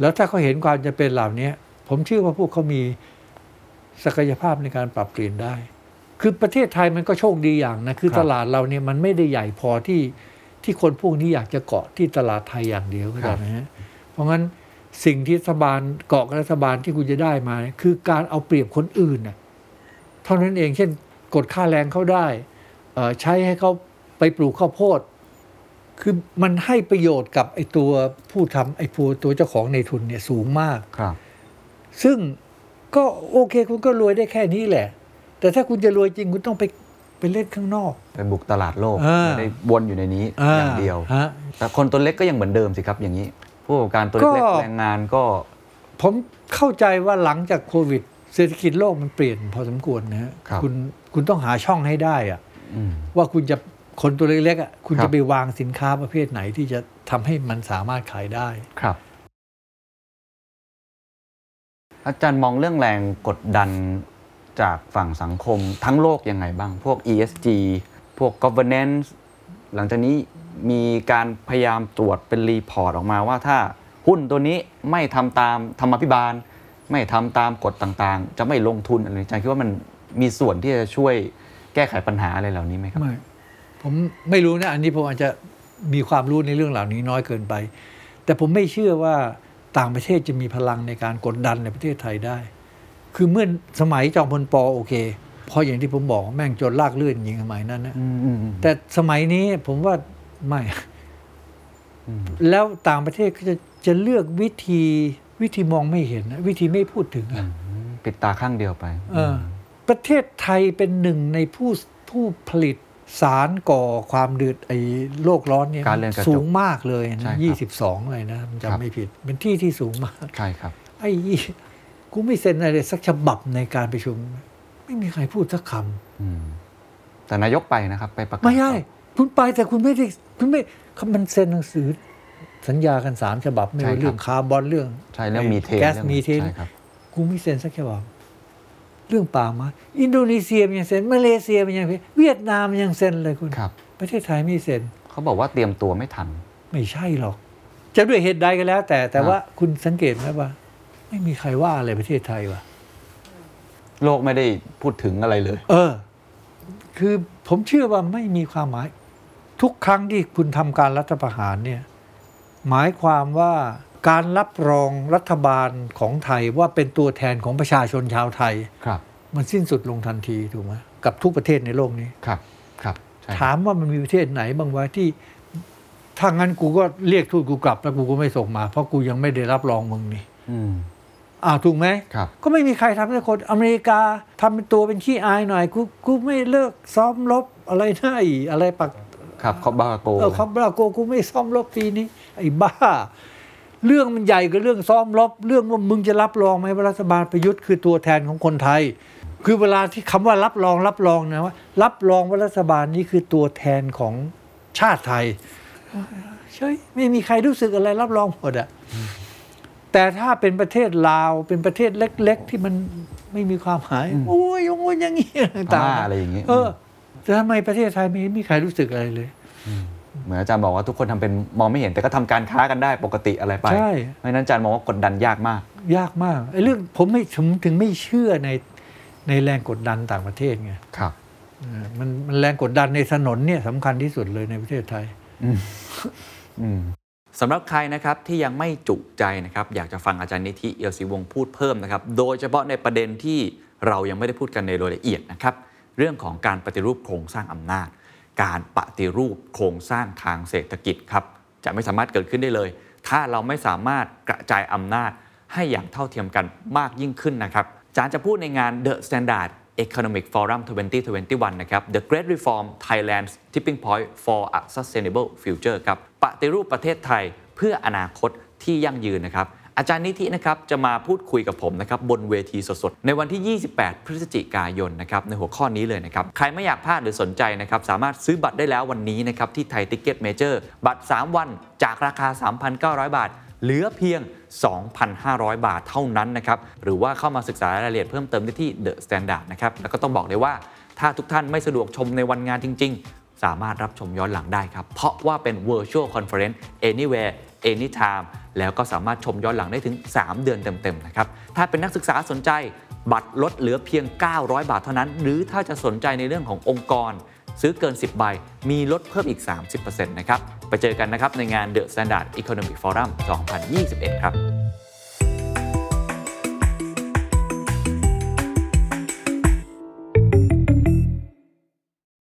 แล้วถ้าเขาเห็นความจะเป็นเหล่านี้ผมเชื่อว่าพวกเขามีศักยภาพในการปรับเปลี่ยนได้ คือประเทศไทยมันก็โชคดีอย่างนะ คือครับตลาดเราเนี่ยมันไม่ได้ใหญ่พอที่ที่คนพวกนี้อยากจะเกาะที่ตลาดไทยอย่างเดียวเข้าใจไหมฮะเพราะงั้นสิ่งที่รัฐบาลเกาะกับรัฐบาลที่คุณจะได้มาเนี่ยคือการเอาเปรียบคนอื่นน่ะเท่านั้นเองเช่น กดค่าแรงเขาได้เอ่อใช้ให้เขาไปปลูกข้าวโพด คือมันให้ประโยชน์กับไอ้ตัวผู้ทำไอ้ผู้ตัวเจ้าของในทุนเนี่ยสูงมากครับ ซึ่งก็โอเคคุณก็รวยได้แค่นี้แหละ แต่ถ้าคุณจะรวยจริงคุณต้องไปไปเล่นข้างนอก ไปบุกตลาดโลกอ่าไม่ได้วนอยู่ในนี้อย่างเดียว ฮะ แต่คนตัวเล็กก็ยังเหมือนเดิมสิครับอย่างนี้ ผู้ประกอบการตัวเล็กก็ ๆแรงงานก็ผมเข้าใจว่าหลังจากโควิด เศรษฐกิจโลกมันเปลี่ยนพอสมควรนะฮะครับณคุณต้องหาช่องให้ได้อะอืม ว่าคุณจะคนตัวเล็กๆอะคุณครับจะไปวางสินค้าประเภทไหนที่จะทำให้มันสามารถขายได้ ครับ อาจารย์มองเรื่องแรงกดดัน จากฝั่งสังคมทั้งโลกยังไงบ้าง พวก ESG พวก governance หลังจากนี้มีการพยายามตรวจเป็นรีพอร์ตออกมาว่าถ้าหุ้นตัวนี้ไม่ทำตามธรรมาภิบาล ไม่ทำตามกฎต่างๆ จะไม่ลงทุนอะไรอาจารย์คิดว่ามันมีส่วนที่จะช่วยแก้ไขปัญหาอะไรเหล่านี้ไหมครับไม่ผมไม่รู้นะอันนี้ผมอาจจะมีความรู้ในเรื่องเหล่านี้น้อยเกินไป แต่ผมไม่เชื่อว่าต่างประเทศจะมีพลังในการกดดันในประเทศไทยได้ คือเมื่อสมัยจอมพลปโอเคเพราะอย่างที่ผมบอกแม่งจนลากเลื่อนยิงสมัยนั้นนะอืมอืมอืมแต่สมัยนี้ผมว่าไม่อืมแล้วต่างประเทศก็จะจะเลือกวิธีวิธีมองไม่เห็นนะวิธีไม่พูดถึงอะปิดตาข้างเดียวไปเออประเทศไทยเป็นหนึ่งในผู้ผู้ผลิตสารก่อความเดือดไอ้โลกร้อนเนี่ยการเรือนกระจกสูงมากเลยใช่นะครับยี่สิบสองเลยนะผมครับจำไม่ผิด เป็นที่ที่สูงมากใช่ครับ ไอ้ยี่ กูไม่เซ็นอะไรสักฉบับในการประชุม ไม่มีใครพูดสักคอืมแต่นายกไปนะครับ ไปประกาศำไม่ใช่คุณไปแต่คุณไม่ได้คุณไม่เขามันเซ็นหนังสือ สัญญากันสามฉบับไม่ใช่ครับว่าเรื่องคาร์บอนเรื่องใช่เรื่องมีเทนแก๊สรื่องมีเทนใช่ครับกูไม่เซ็นสักฉบับเรื่องป่าไม้อินโดนีเซียมันยังเซ็นมาเลเซียมันยังเซ็นเวียดนามมันยังเซ็นเลยคุณครับประเทศไทยไม่เซ็นเขาบอกว่าเตรียมตัวไม่ทัน ไม่ใช่หรอก จะด้วยเหตุใดก็แล้ว แต่แต่ครับว่าคุณสังเกตไหมว่า ไม่มีใครว่าอะไรประเทศไทยวะโลกไม่ได้พูดถึงอะไรเลย เออ คือผมเชื่อว่าไม่มีความหมาย ทุกครั้งที่คุณทำการรัฐประหารเนี่ยหมายความว่าการรับรองรัฐบาลของไทยว่าเป็นตัวแทนของประชาชนชาวไทย ครับ มันสิ้นสุดลงทันทีถูกไหมกับทุกประเทศในโลกนี้ ครับ ครับใช่ครับถามว่ามันมีประเทศไหนบ้างวะที่ถ้างั้นกูก็เรียกทูตกูกลับแล้วกูก็ไม่ส่งมา เพราะกูยังไม่ได้รับรองมึงนี่ อืม อ้าวถูกไหม ครับก็ไม่มีใครทำให้คนอเมริกาทำเป็นตัวเป็นขี้อายหน่อย กูกูไม่เลิกซ้อมรบอะไรนะไอ้อะไรปักครับคอบบาโกเออคอมบราโกกูไม่ซ้อมรบปีนี้ ไอ้บ้า เรื่องมันใหญ่กว่าเรื่องซ้อมรบ เรื่องว่ามึงจะรับรองไหมว่ารัฐบาลประยุทธ์คือตัวแทนของคนไทย คือเวลาที่คำว่ารับรองรับรองนะว่า รับรองว่ารัฐบาลนี้คือตัวแทนของชาติไทยใช่ไม่มีใครรู้สึกอะไรรับรองหมดอะ แต่ถ้าเป็นประเทศลาวเป็นประเทศเล็ก ๆ ที่มันไม่มีความหมายโอ้ยโอ้ยอย่างนี้พต่างม่าๆอะไรอย่างงี้เออแต่ทำไมประเทศไทยไม่มีใครรู้สึกอะไรเลยเหมือนอาจารย์บอกว่าทุกคนทำเป็นมองไม่เห็นแต่ก็ทำการค้ากันได้ปกติอะไรไปใช่เพราะฉะนั้นอาจารย์มองว่ากดดันยากมาก ยากมากไอ้เรื่องผมไม่ผมถึงไม่เชื่อในในแรงกดดันต่างประเทศไงครับเออมันมันแรงกดดันในถนนเนี่ยสำคัญที่สุดเลยในประเทศไทย อืม สำหรับใครนะครับที่ยังไม่จุใจนะครับอยากจะฟังอาจารย์นิธิเอียวศรีวงพูดเพิ่มนะครับโดยเฉพาะในประเด็นที่เรายังไม่ได้พูดกันในรายละเอียดนะครับเรื่องของการปฏิรูปโครงสร้างอำนาจ การปฏิรูปโครงสร้างทางเศรษฐกิจครับจะไม่สามารถเกิดขึ้นได้เลย ถ้าเราไม่สามารถกระจายอำนาจให้อย่างเท่าเทียมกันมากยิ่งขึ้นนะครับอาจารย์จะพูดในงาน The Standard Economic Forum 2021 นะครับ The Great Reform Thailand's Tipping Point for a Sustainable Future ครับปฏิรูปประเทศไทยเพื่ออนาคตที่ยั่งยืนนะครับ อาจารย์นิธินะครับจะมาพูดคุยกับผมนะครับบนเวทีสดๆ ในวันที่ 28 พฤศจิกายนนะครับในหัวข้อนี้เลยนะครับ ใครไม่อยากพลาดหรือสนใจนะครับสามารถซื้อบัตรได้แล้ววันนี้นะครับที่ Thai Ticket Majorบัตร 3 วันจากราคา 3,900 บาท เหลือเพียง 2,500 บาทเท่านั้นนะครับหรือว่าเข้ามาศึกษารายละเอียดเพิ่มเติมได้ที่ The Standard นะครับแล้วก็ต้องบอกเลยว่าถ้าทุกท่านไม่สะดวกชมในวันงานจริง ๆ สามารถรับชมย้อนหลังได้ครับ เพราะว่าเป็น Virtual Conference Anywhere Anytime แล้วก็สามารถชมย้อนหลังได้ถึง 3 เดือนเต็ม ๆ นะครับ ถ้าเป็นนักศึกษาสนใจ บัตรลดเหลือเพียง 900 บาทเท่านั้น หรือถ้าจะสนใจในเรื่องขององค์กร ซื้อเกิน 10 ใบ มีลดเพิ่มอีก 30%นะครับ ไปเจอกันนะครับในงาน The Standard Economic Forum 2021 ครับ